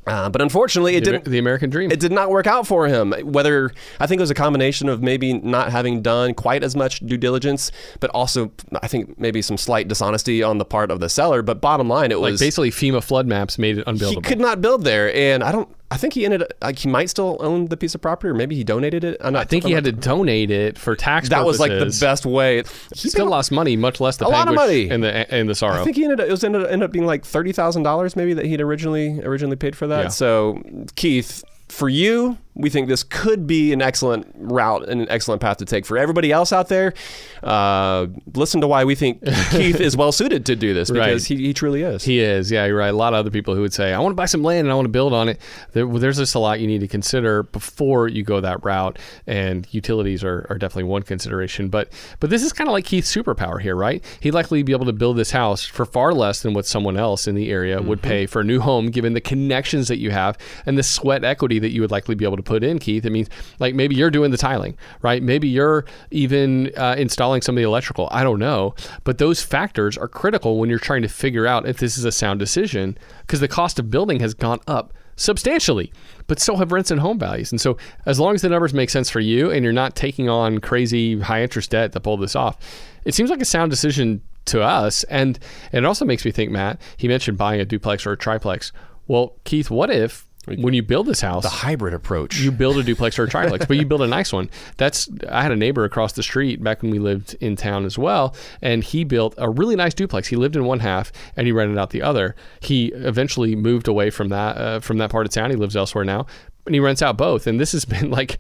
S3: Uh, but unfortunately, it
S1: The,
S3: didn't
S1: the American dream.
S3: it did not work out for him. Whether I think it was a combination of maybe not having done quite as much due diligence, but also I think maybe some slight dishonesty on the part of the seller. But bottom line, it
S1: like
S3: was
S1: basically FEMA flood maps made it unbuildable.
S3: he could not build there, and I don't. I think he ended like he might still own the piece of property, or maybe he donated it. I'm not,
S1: I think he had to donate it for tax.
S3: That was like the best way.
S1: He still lost money, much less the
S3: A lot of money.
S1: and the and the sorrow.
S3: I think he ended up, it was ended, ended up being like thirty thousand dollars maybe that he'd originally originally paid for that.
S1: Yeah.
S3: So Keith, for you, we think this could be an excellent route and an excellent path to take. For everybody else out there, uh, listen to why we think Keith is well suited to do this because
S1: Right.
S3: he, he truly is.
S1: He is, yeah, you're right. A lot of other people who would say, "I want to buy some land and I want to build on it." There, well, there's just a lot you need to consider before you go that route, and utilities are, are definitely one consideration. But but this is kind of like Keith's superpower here, right? He'd likely be able to build this house for far less than what someone else in the area would
S3: Mm-hmm.
S1: pay for a new home, given the connections that you have and the sweat equity that you would likely be able to put in. Keith, It means like maybe you're doing the tiling, right? Maybe you're even uh, installing some of the electrical. I don't know, but those factors are critical when you're trying to figure out if this is a sound decision because the cost of building has gone up substantially, but so have rents and home values. And so, as long as the numbers make sense for you and you're not taking on crazy high interest debt to pull this off, it seems like a sound decision to us. And, and it also makes me think, Matt, he mentioned buying a duplex or a triplex. Well, Keith, what if when you build this house,
S3: the hybrid approach.
S1: you build a duplex or a triplex, but you build a nice one. That's I had a neighbor across the street back when we lived in town as well, and he built a really nice duplex. He lived in one half and he rented out the other. He eventually moved away from that uh, from that part of town. He lives elsewhere now, and he rents out both. And this has been like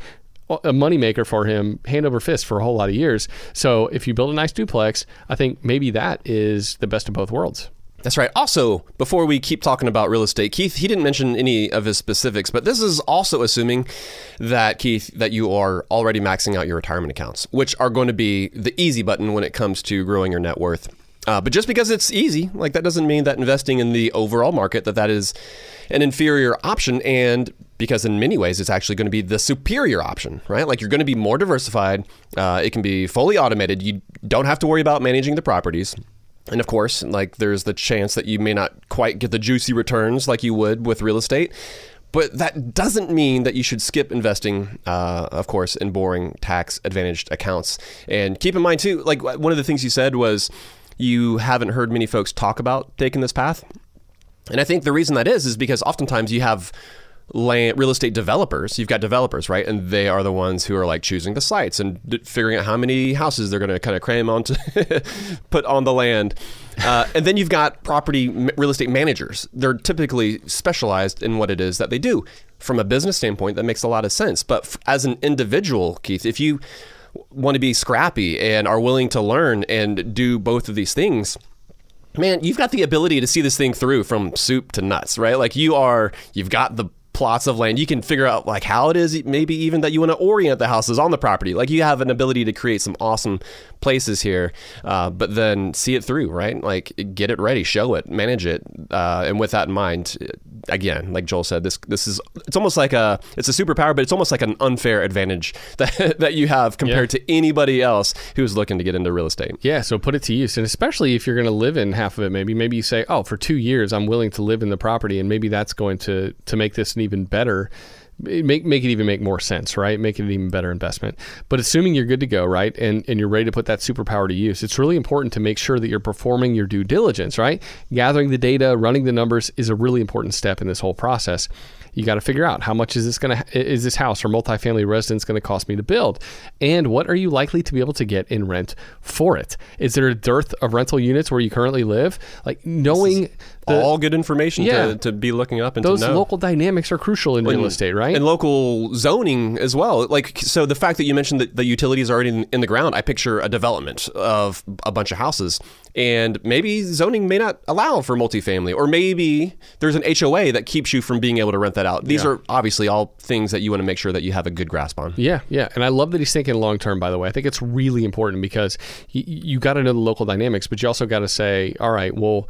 S1: a moneymaker for him, hand over fist for a whole lot of years. So if you build a nice duplex, I think maybe that is the best of both worlds.
S3: That's right. Also, before we keep talking about real estate, Keith, he didn't mention any of his specifics, but this is also assuming that Keith that you are already maxing out your retirement accounts, which are going to be the easy button when it comes to growing your net worth. Uh, but just because it's easy, like that doesn't mean that investing in the overall market that that is an inferior option and because in many ways it's actually going to be the superior option, right? Like you're going to be more diversified. Uh, it can be fully automated. You don't have to worry about managing the properties. And of course, like there's the chance that you may not quite get the juicy returns like you would with real estate. But that doesn't mean that you should skip investing, uh, of course, in boring tax advantaged accounts. And keep in mind, too, like one of the things you said was you haven't heard many folks talk about taking this path. And I think the reason that is, is because oftentimes you have land real estate developers. You've got developers, right? And they are the ones who are like choosing the sites and d- figuring out how many houses they're going to kind of cram onto put on the land. Uh, and then you've got property m- real estate managers. They're typically specialized in what it is that they do. From a business standpoint, that makes a lot of sense. But f- as an individual, Keith, if you want to be scrappy and are willing to learn and do both of these things, man, you've got the ability to see this thing through from soup to nuts, right? Like you are, you've got the plots of land. You can figure out like how it is, maybe even that you want to orient the houses on the property. Like you have an ability to create some awesome places here, uh, but then see it through, right? Like get it ready, show it, manage it, uh, and with that in mind, again, like Joel said, this this is it's almost like a it's a superpower, but it's almost like an unfair advantage that that you have compared to anybody else who's looking to get into real estate.
S1: Yeah, so put it to use, and especially if you're going to live in half of it, maybe maybe you say, oh, for two years I'm willing to live in the property, and maybe that's going to to make this an even better. Make make it even make more sense, right? Make it an even better investment. But assuming you're good to go, right, and and you're ready to put that superpower to use, it's really important to make sure that you're performing your due diligence, right? Gathering the data, running the numbers is a really important step in this whole process you got to figure out how much is this going to is this house or multifamily residence going to cost me to build and what are you likely to be able to get in rent for it is there a dearth of rental units where you currently live like knowing the,
S3: All good information
S1: Yeah.
S3: to, to be looking up and
S1: those
S3: to know.
S1: local dynamics are crucial in real estate right
S3: And local zoning as well. Like, so the fact that you mentioned that the utilities are already in, in the ground, I picture a development of a bunch of houses. And maybe zoning may not allow for multifamily, or maybe there's an HOA that keeps you from being able to rent that out. These are obviously all things that you want to make sure that you have a good grasp on.
S1: Yeah, yeah, and I love that he's thinking long term. By the way, I think it's really important because you, you got to know the local dynamics, but you also got to say, all right, well,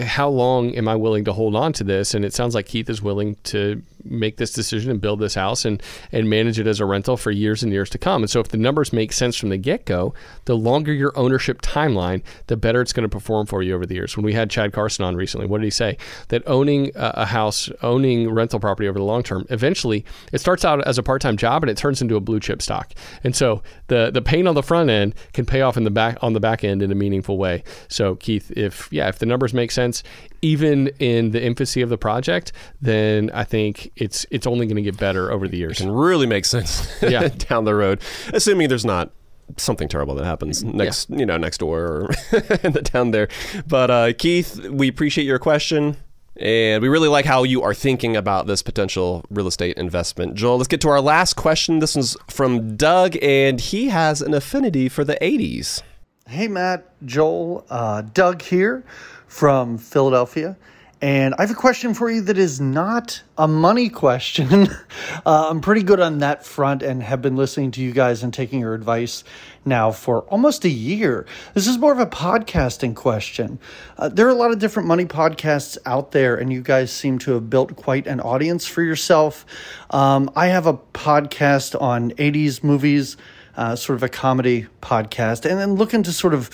S1: how long am I willing to hold on to this? And it sounds like Keith is willing to make this decision and build this house and and manage it as a rental for years and years to come. And so, if the numbers make sense from the get go, the longer your ownership timeline, the better it's going to perform for you over the years. When we had Chad Carson on recently, what did he say? That owning a house, owning rental property over the long term, eventually it starts out as a part time job and it turns into a blue chip stock. And so the the pain on the front end can pay off in the back on the back end in a meaningful way. So Keith, if yeah, if the numbers make sense, even in the infancy of the project, then I think it's it's only going to get better over the years.
S3: Can really make sense
S1: Yeah.
S3: down the road, assuming there's not something terrible that happens next, you know, next door or in the town there. But uh, Keith, we appreciate your question. And we really like how you are thinking about this potential real estate investment. Joel, let's get to our last question. This one's from Doug, and he has an affinity for the 80s.
S9: Hey, Matt, Joel, uh, Doug here from Philadelphia. And I have a question for you that is not a money question. uh, I'm pretty good on that front and have been listening to you guys and taking your advice now for almost a year. This is more of a podcasting question. Uh, there are a lot of different money podcasts out there, and you guys seem to have built quite an audience for yourself. Um, I have a podcast on 80s movies, uh, sort of a comedy podcast, and then looking to sort of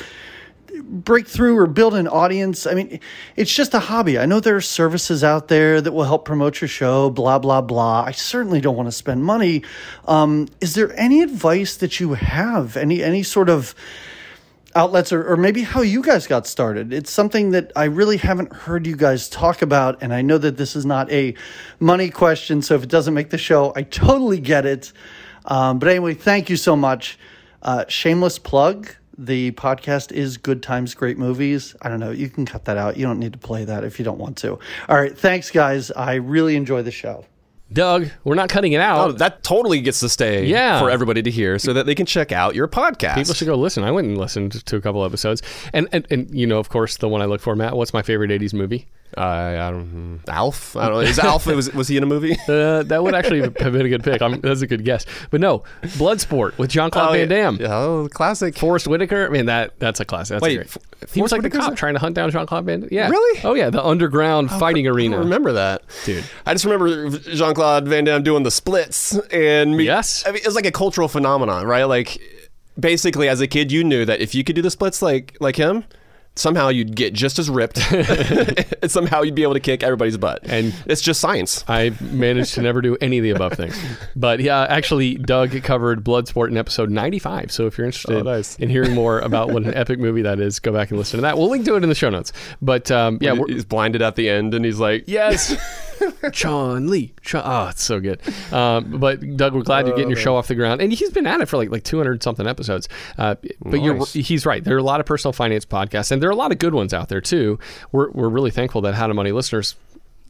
S9: break through or build an audience. I mean, it's just a hobby. I know there are services out there that will help promote your show, blah, blah, blah. I certainly don't want to spend money. Um, is there any advice that you have? Any, any sort of outlets or, or maybe how you guys got started? It's something that I really haven't heard you guys talk about. And I know that this is not a money question. So if it doesn't make the show, I totally get it. Um, but anyway, thank you so much. Uh, shameless plug. The podcast is Good Times, Great Movies. I don't know. You can cut that out. You don't need to play that if you don't want to. All right. Thanks, guys. I really enjoy the show.
S1: Doug, we're not cutting it out.
S3: Oh, that totally gets to stay
S1: Yeah.
S3: for everybody to hear so that they can check out your podcast.
S1: People should go listen. I went and listened to a couple episodes, and, and and you know, of course, the one I look for, Matt. What's my favorite '80s movie?
S3: I, I don't Alf. I don't know. Is Alf was was he in a movie?
S1: Uh, that would actually have been a good pick. I'm, that's a good guess. But no, Bloodsport with Jean Claude
S3: Oh,
S1: Van. Damme.
S3: Yeah, oh, classic.
S1: Forest Whitaker. I mean, that that's a classic. That's
S3: Wait,
S1: great.
S3: F-
S1: he was like the cop
S3: in-
S1: trying to hunt down Jean Claude Van Damme. Yeah.
S3: Really?
S1: Oh yeah, the underground fighting
S3: I
S1: arena.
S3: don't remember that,
S1: Dude.
S3: I just remember Jean Claude Van Damme doing the splits, and me,
S1: Yes.
S3: I mean, it was like a cultural phenomenon, right? Like, basically, as a kid, you knew that if you could do the splits like like him. Somehow you'd get just as ripped, and somehow you'd be able to kick everybody's butt.
S1: And-
S3: it's just science.
S1: I managed to never do any of the above things. But yeah, actually, Doug covered Bloodsport in episode 95. So if you're interested
S3: Oh, nice.
S1: in hearing more about what an epic movie that is, go back and listen to that. We'll link to it in the show notes. But um, yeah,
S3: he's blinded at the end, and he's like,
S1: yes. Chong Li. Sean, oh, it's so good. Um, but Doug, we're glad you're getting your show off the ground, and he's been at it for like like 200 something episodes. Uh, but you're
S3: Nice.
S1: he's right. There are a lot of personal finance podcasts, and there are a lot of good ones out there too. We're we're really thankful that How to Money listeners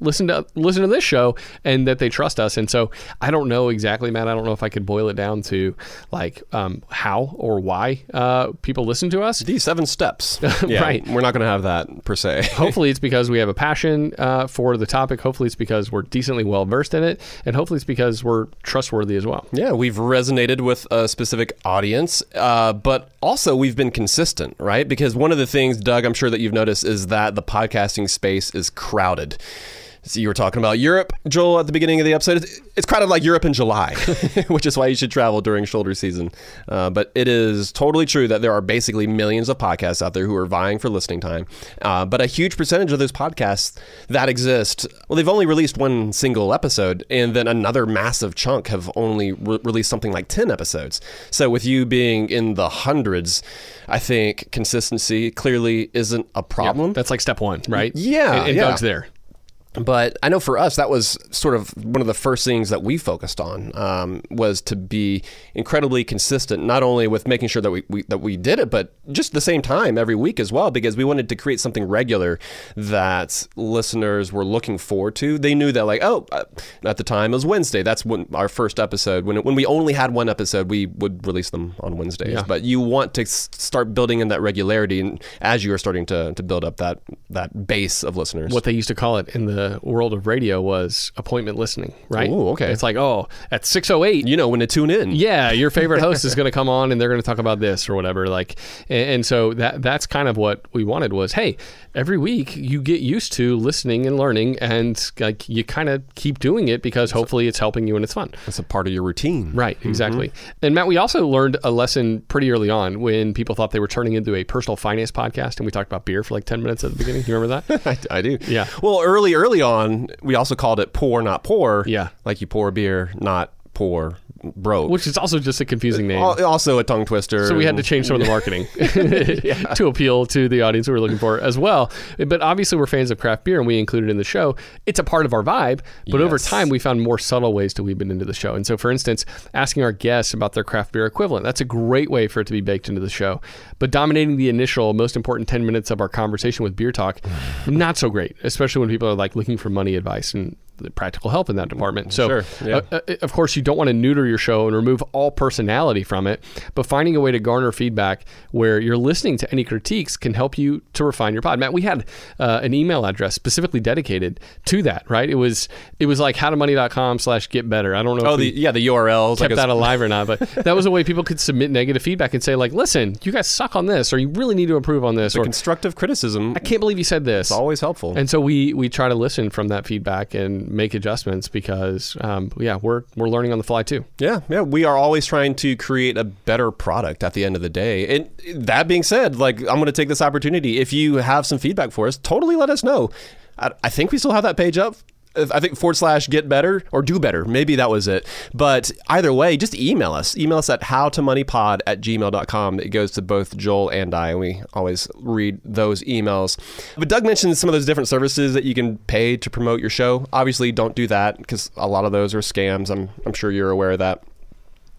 S1: listen to listen to this show and that they trust us. And so I don't know exactly, Matt. I don't know if I could boil it down to like um, how or why uh, people listen to us.
S3: These seven steps. Yeah,
S1: Right.
S3: We're not going to have that per se.
S1: hopefully it's because we have a passion uh, for the topic. Hopefully it's because we're decently well versed in it, and hopefully it's because we're trustworthy as well.
S3: Yeah, we've resonated with a specific audience, uh, but also we've been consistent, right? Because one of the things, Doug, I'm sure that you've noticed is that the podcasting space is crowded. So you were talking about Europe, Joel, at the beginning of the episode. It's- kind of like Europe in July, which is why you should travel during shoulder season. Uh, but it is totally true that there are basically millions of podcasts out there who are vying for listening time. Uh, but a huge percentage of those podcasts that exist, well, they've only released one single episode, and then another massive chunk have only re- released something like 10 episodes. So with you being in the hundreds, I think consistency clearly isn't a problem.
S1: That's like step one, right?
S3: Yeah,
S1: and, and
S3: yeah.
S1: There.
S3: But I know for us, that was sort of one of the first things that we focused on um, was to be incredibly consistent, not only with making sure that we, we that we did it, but just the same time every week as well, because we wanted to create something regular that listeners were looking forward to. They knew that, like, oh, uh, at the time it was Wednesday. That's when our first episode. When it, when we only had one episode, we would release them on Wednesdays.
S1: Yeah.
S3: But you want to start building in that regularity, and as you are starting to to build up that that base of listeners.
S1: What they used to call it in the world of radio was appointment listening, right?
S3: Ooh, okay.
S1: It's like, oh, at 608,
S3: you know when to tune in.
S1: yeah, your favorite host is going to come on and they're going to talk about this or whatever. Like, and, and so that that's kind of what we wanted was, hey, every week you get used to listening and learning, and like you kind of keep doing it because hopefully it's helping you and it's fun.
S3: It's a part of your routine.
S1: Right, mm-hmm. exactly. And Matt, we also learned a lesson pretty early on when people thought they were turning into a personal finance podcast, and we talked about beer for like ten minutes at the beginning. You remember that?
S3: I, I do.
S1: Yeah.
S3: Well, early, early on, we also called it pour, not poor.
S1: Yeah.
S3: Like you pour beer, not poor broke.
S1: Which is also just a confusing name.
S3: Also a tongue twister.
S1: So we had to change some of the marketing to appeal to the audience we were looking for as well. But obviously, we're fans of craft beer, and we included it in the show. It's a part of our vibe, but over time, we found more subtle ways to weave it into the show. And so, for instance, asking our guests about their craft beer equivalent that's a great way for it to be baked into the show. But dominating the initial, most important ten minutes of our conversation with beer talk, not so great, especially when people are like looking for money advice and the practical help in that department. So,
S3: Sure, yeah.
S1: uh, uh, of course, you don't want to neuter your show and remove all personality from it, but finding a way to garner feedback where you're listening to any critiques can help you to refine your pod. Matt, we had uh, an email address specifically dedicated to that, right? It was it was like howtomoney.com slash get better. I don't know
S3: Oh,
S1: if
S3: the, yeah, the URLs.
S1: kept
S3: like
S1: that alive or not, but that was a way people could submit negative feedback and say like, listen, you guys suck on this, or you really need to improve on this, or
S3: constructive criticism.
S1: I can't believe you said this.
S3: It's always helpful.
S1: And so we we try to listen from that feedback and make adjustments because um, yeah we're we're learning on the fly too.
S3: Yeah, yeah, we are always trying to create a better product at the end of the day. And that being said, like I'm going to take this opportunity. If you have some feedback for us, totally let us know. I, I think we still have that page up. I think forward slash get better or do better. Maybe that was it. But either way, just email us. Email us at howtomoneypod at gmail.com. It goes to both Joel and I, and we always read those emails. But Doug mentioned some of those different services that you can pay to promote your show. Obviously, don't do that because a lot of those are scams. I'm, I'm sure you're aware of that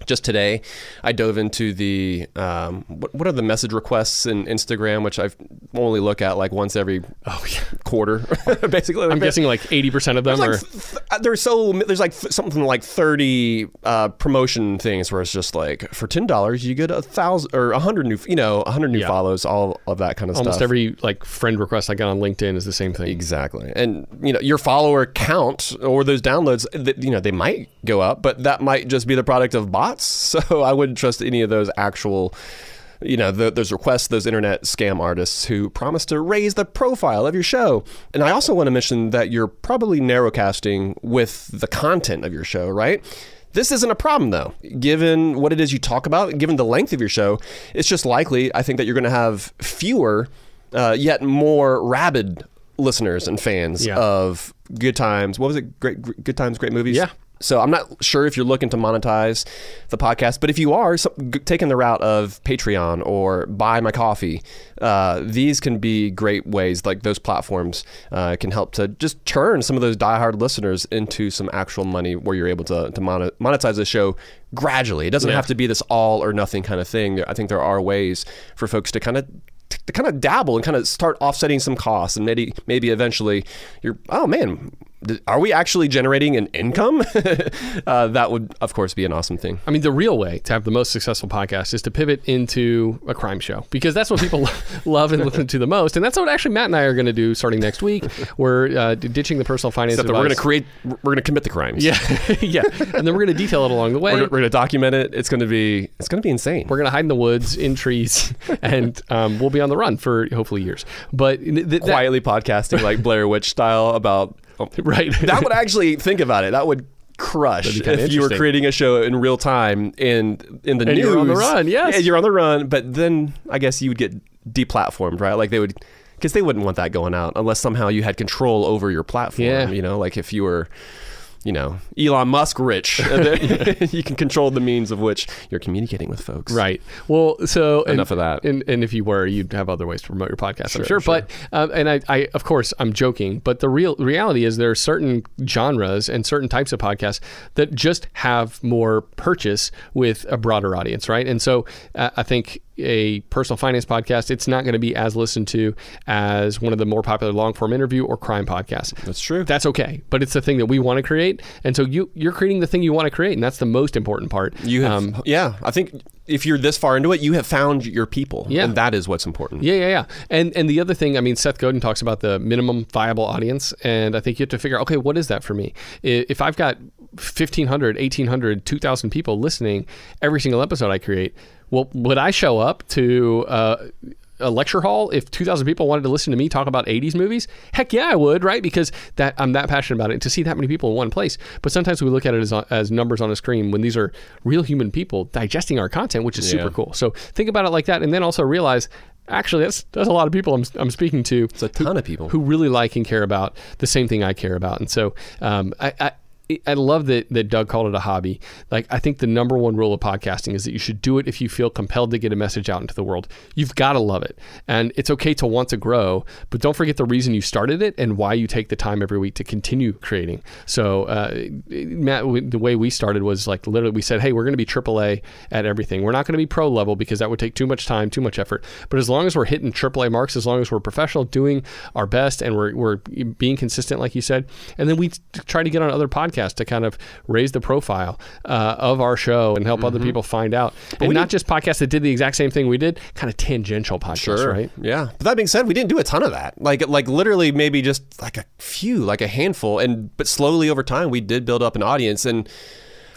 S3: just today i dove into the um, what, what are the message requests in instagram which i only look at like once every quarter basically
S1: I'm guessing like 80% of them
S3: there's
S1: are
S3: like th- th- there's so there's like th- something like 30 uh, promotion things where it's just like for $10 you get a thousand or a hundred new you know a hundred new
S1: Yeah.
S3: follows all of that kind of
S1: almost
S3: stuff Almost
S1: every like friend request I got on LinkedIn is the same thing.
S3: Exactly. And you know, your follower count or those downloads, th- you know, they might go up, but that might just be the product of bots. So I wouldn't trust any of those actual you know, the, those requests, those internet scam artists who promise to raise the profile of your show. And I also want to mention that you're probably narrowcasting with the content of your show, right? This isn't a problem though. Given what it is you talk about, given the length of your show, it's just likely, I think, that you're going to have fewer, uh, yet more rabid listeners and fans
S1: Yeah.
S3: of Good Times. What was it? Great, Good Times, Great Movies.
S1: Yeah.
S3: So I'm not sure if you're looking to monetize the podcast, but if you are so, g- taking the route of Patreon or buy my coffee, uh, these can be great ways. Like those platforms uh, can help to just turn some of those diehard listeners into some actual money, where you're able to to monet- monetize the show gradually. It doesn't
S1: Yeah.
S3: have to be this all or nothing kind of thing. I think there are ways for folks to kind of to kind of dabble and kind of start offsetting some costs and maybe maybe eventually you're oh man are we actually generating an income uh, that would of course be an awesome thing
S1: I mean, the real way to have the most successful podcast is to pivot into a crime show because that's what people love and listen to the most, and that's what actually Matt and I are going to do starting next week. We're uh, ditching the personal finance.
S3: except that we're going to create we're going to commit the crimes
S1: Yeah, yeah, and then we're going to detail it along the way.
S3: we're, going to document it it's going to be it's going to be insane
S1: We're going to hide in the woods, in trees, and um, we'll be on the run for hopefully years. But th- th- that-
S3: quietly podcasting like Blair Witch style about oh,
S1: right,
S3: that would actually think about it. That would crush
S1: That'd be kinda
S3: if you were creating a show in real time in in the
S1: And
S3: news
S1: you're on the run, yes.
S3: yeah, you're on the run but then i guess you would get deplatformed right? Like they would because they wouldn't want that going out unless somehow you had control over your platform
S1: Yeah.
S3: you know? Like if you were you know elon musk rich you can control the means of which you're communicating with folks
S1: Right. Well, so and-
S3: Enough of that.
S1: And, and if you were, you'd have other ways to promote your podcast. I'm
S3: Sure,
S1: sure.
S3: sure.
S1: But um, and I, I, of course, I'm joking. But the real reality is there are certain genres and certain types of podcasts that just have more purchase with a broader audience, right? And so uh, I think a personal finance podcast, it's not going to be as listened to as one of the more popular long form interview or crime podcasts.
S3: That's true.
S1: That's okay, but it's the thing that we want to create, and so you you're creating the thing you want to create, and that's the most important part.
S3: you have
S1: Um,
S3: yeah i think if you're this far into it you have found your people
S1: Yeah.
S3: and that is what's important
S1: Yeah, yeah, yeah. And and the other thing, I mean, Seth Godin talks about the minimum viable audience, and I think you have to figure, out, okay, what is that for me? If I've got 1,500, 1,800, 2,000 people listening every single episode I create, well, would I show up to uh, a lecture hall if 2,000 people wanted to listen to me talk about 80s movies? Heck yeah, I would, right? Because that I'm that passionate about it. To see that many people in one place, but sometimes we look at it as, as numbers on a screen when these are real human people digesting our content, which is
S3: Yeah.
S1: super cool. So think about it like that, and then also realize actually that's that's a lot of people I'm, I'm speaking to.
S3: it's a ton of people
S1: who really like and care about the same thing I care about, and so um, I. I I love that, that Doug called it a hobby. Like, I think the number one rule of podcasting is that you should do it if you feel compelled to get a message out into the world. You've got to love it. And it's okay to want to grow, but don't forget the reason you started it and why you take the time every week to continue creating. So, uh, Matt, the way we started was like literally we said, hey, we're going to be AAA at everything. We're not going to be pro level because that would take too much time, too much effort. But as long as we're hitting AAA marks, as long as we're professional, doing our best, and we're, we're being consistent, like you said, and then we try to get on other podcasts to kind of raise the profile uh, of our show and help other people find out. and
S3: Mm-hmm. we
S1: not just podcasts that did the exact same thing we did, kind of tangential podcasts, right?
S3: Yeah. But that being said, we didn't do a ton of that. Like like literally maybe just like a few, like a handful. And but slowly over time we did build up an audience and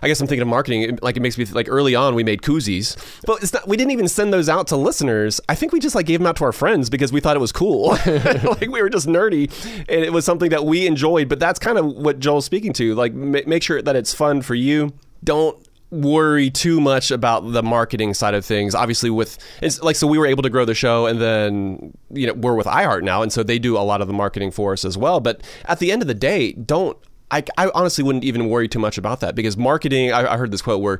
S3: I guess I'm thinking of marketing. it- Like it makes me like early on we made koozies, but it's not. We didn't even send those out to listeners. I think we just like gave them out to our friends because we thought it was cool. like we were just nerdy, and it was something that we enjoyed. But that's kind of what Joel's speaking to. Like ma- make sure that it's fun for you. Don't worry too much about the marketing side of things. Obviously, with it's like so we were able to grow the show, and then you know we're with iHeart now, and so they do a lot of the marketing for us as well. But at the end of the day, don't. I, I honestly wouldn't even worry too much about that because marketing. I, I heard this quote where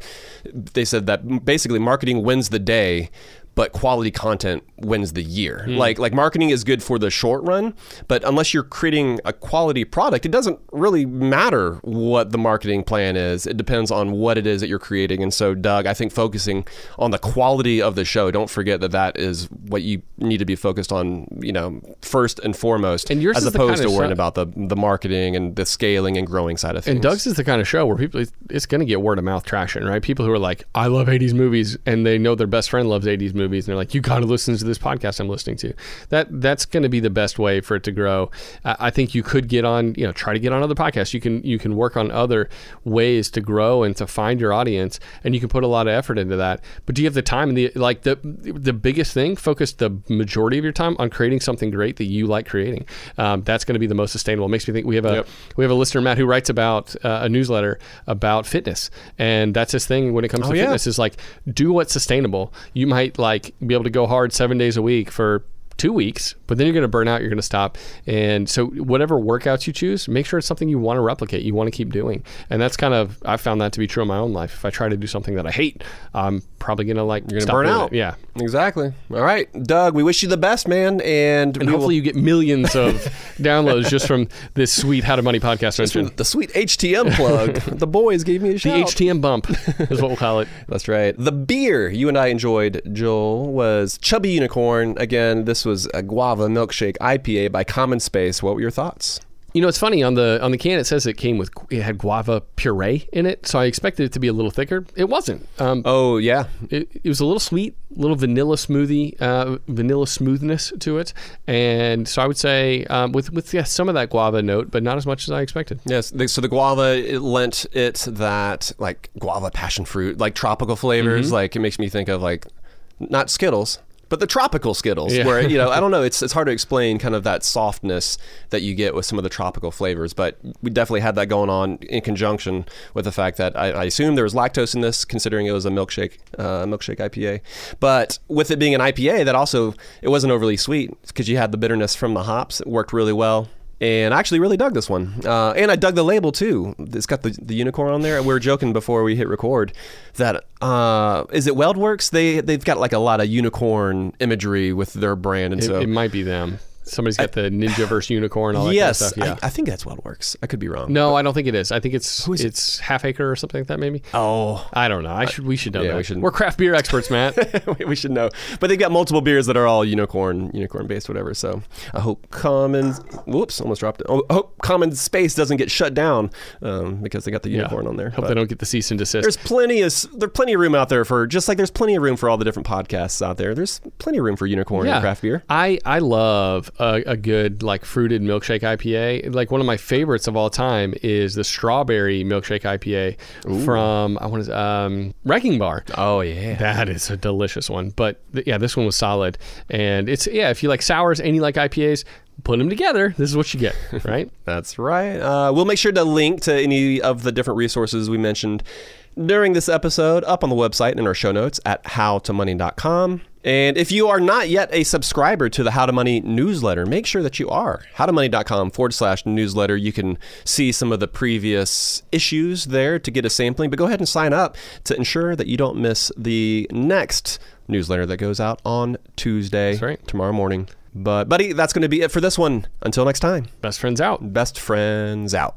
S3: they said that basically marketing wins the day, but quality content wins the year. Hmm. Like like marketing is good for the short run, but unless you're creating a quality product, it doesn't really matter what the marketing plan is. It depends on what it is that you're creating. And so, Doug, I think focusing on the quality of the show. Don't forget that that is what you need to be focused on. You know, first and foremost,
S1: And yours
S3: as opposed
S1: kind
S3: to worrying
S1: show-
S3: about the the marketing and the scaling and growing side of things.
S1: And Doug's is the kind of show where people, it's going to get word of mouth traction, right? People who are like, I love 80s movies, and they know their best friend loves 80s movies, and they're like, you got to listen to this podcast I'm listening to. That That's going to be the best way for it to grow. Uh, I think you could get on, you know, try to get on other podcasts. You can you can work on other ways to grow and to find your audience, and you can put a lot of effort into that. But do you have the time and the like? The the biggest thing, focus the majority of your time on creating something great that you like creating. Um, that's going to be the most sustainable. It makes me think we have a
S3: Yep.
S1: we have a listener Matt who writes about uh, a newsletter about fitness, and that's his thing when it comes
S3: Oh,
S1: to
S3: yeah.
S1: fitness is like do what's sustainable. You might like be able to go hard seven days a week for two weeks, but then you're going to burn out. You're going to stop. And so, whatever workouts you choose, make sure it's something you want to replicate, you want to keep doing. And that's kind of, I found that to be true in my own life. If I try to do something that I hate, I'm probably to like,
S3: You're gonna burn out.
S1: it. Yeah.
S3: Exactly. All right, Doug. We wish you the best, man, and,
S1: And hopefully,
S3: will-
S1: you get millions of downloads just from this sweet How to Money podcast mention.
S3: the sweet HTM plug. the boys gave me a shout. The.
S1: HTM bump is what we'll call it.
S3: That's right. The beer you and I enjoyed, Joel, was Chubby Unicorn. Again, this was a guava milkshake IPA by Common Space. What were your thoughts?
S1: You know, it's funny on the on the can. It says it came with it had guava puree in it, so I expected it to be a little thicker. It wasn't. Um,
S3: Oh yeah,
S1: it, it was a little sweet, little vanilla smoothie, uh, vanilla smoothness to it, and so I would say um, with with yeah, some of that guava note, but not as much as I expected.
S3: Yes, the, so the guava it lent it that like guava passion fruit, like tropical flavors.
S1: Mhm.
S3: Like it makes me think of like not Skittles, but the tropical Skittles,
S1: Yeah.
S3: where you know I don't know. It's it's hard to explain kind of that softness that you get with some of the tropical flavors, but we definitely had that going on in conjunction with the fact that I, I assume there was lactose in this, considering it was a milkshake uh, milkshake IPA. But with it being an IPA, that also it wasn't overly sweet because you had the bitterness from the hops. It worked really well. And I actually really dug this one. Uh, and I dug the label too. It's got the, the unicorn on there. And we were joking before we hit record that uh, is it WeldWerks? They they've got like a lot of unicorn imagery with their brand, and
S1: It,
S3: so
S1: it might be them. Somebody's got the Ninja verse unicorn. All that
S3: yes,
S1: kind of stuff. Yeah.
S3: I, I think that's what works. I could be wrong.
S1: no, I don't think it is. I think it's it's half acre or something like that. Maybe.
S3: Oh,
S1: I don't know. I should. We should know
S3: yeah,
S1: that.
S3: we should-
S1: We're craft beer experts, Matt.
S3: we should know. But they've got multiple beers that are all unicorn, unicorn based, whatever. So I hope Common, whoops, almost dropped it. Oh, I hope Common Space doesn't get shut down um, because they got the unicorn on there.
S1: Hope
S3: But
S1: they don't get the cease and desist.
S3: There's plenty of there's plenty of room out there for just like there's plenty of room for all the different podcasts out there. There's plenty of room for unicorn and craft beer.
S1: I I love a, a good like fruited milkshake IPA. Like one of my favorites of all time is the strawberry milkshake IPA from I want to um, Wrecking Bar.
S3: Oh yeah,
S1: that is a delicious one. But th- yeah, this one was solid, and it's yeah. If you like sours and you like IPAs, put them together. This is what you get, right?
S3: That's right. Uh, we'll make sure to link to any of the different resources we mentioned during this episode up on the website in our show notes at howtomoney.com. And if you are not yet a subscriber to the How to Money newsletter, make sure that you are. Howtomoney.com forward slash newsletter. You can see some of the previous issues there to get a sampling, but go ahead and sign up to ensure that you don't miss the next newsletter that goes out on Tuesday, tomorrow morning. But, buddy, that's going to be it for this one. Until next time.
S1: Best friends out.
S3: Best friends out.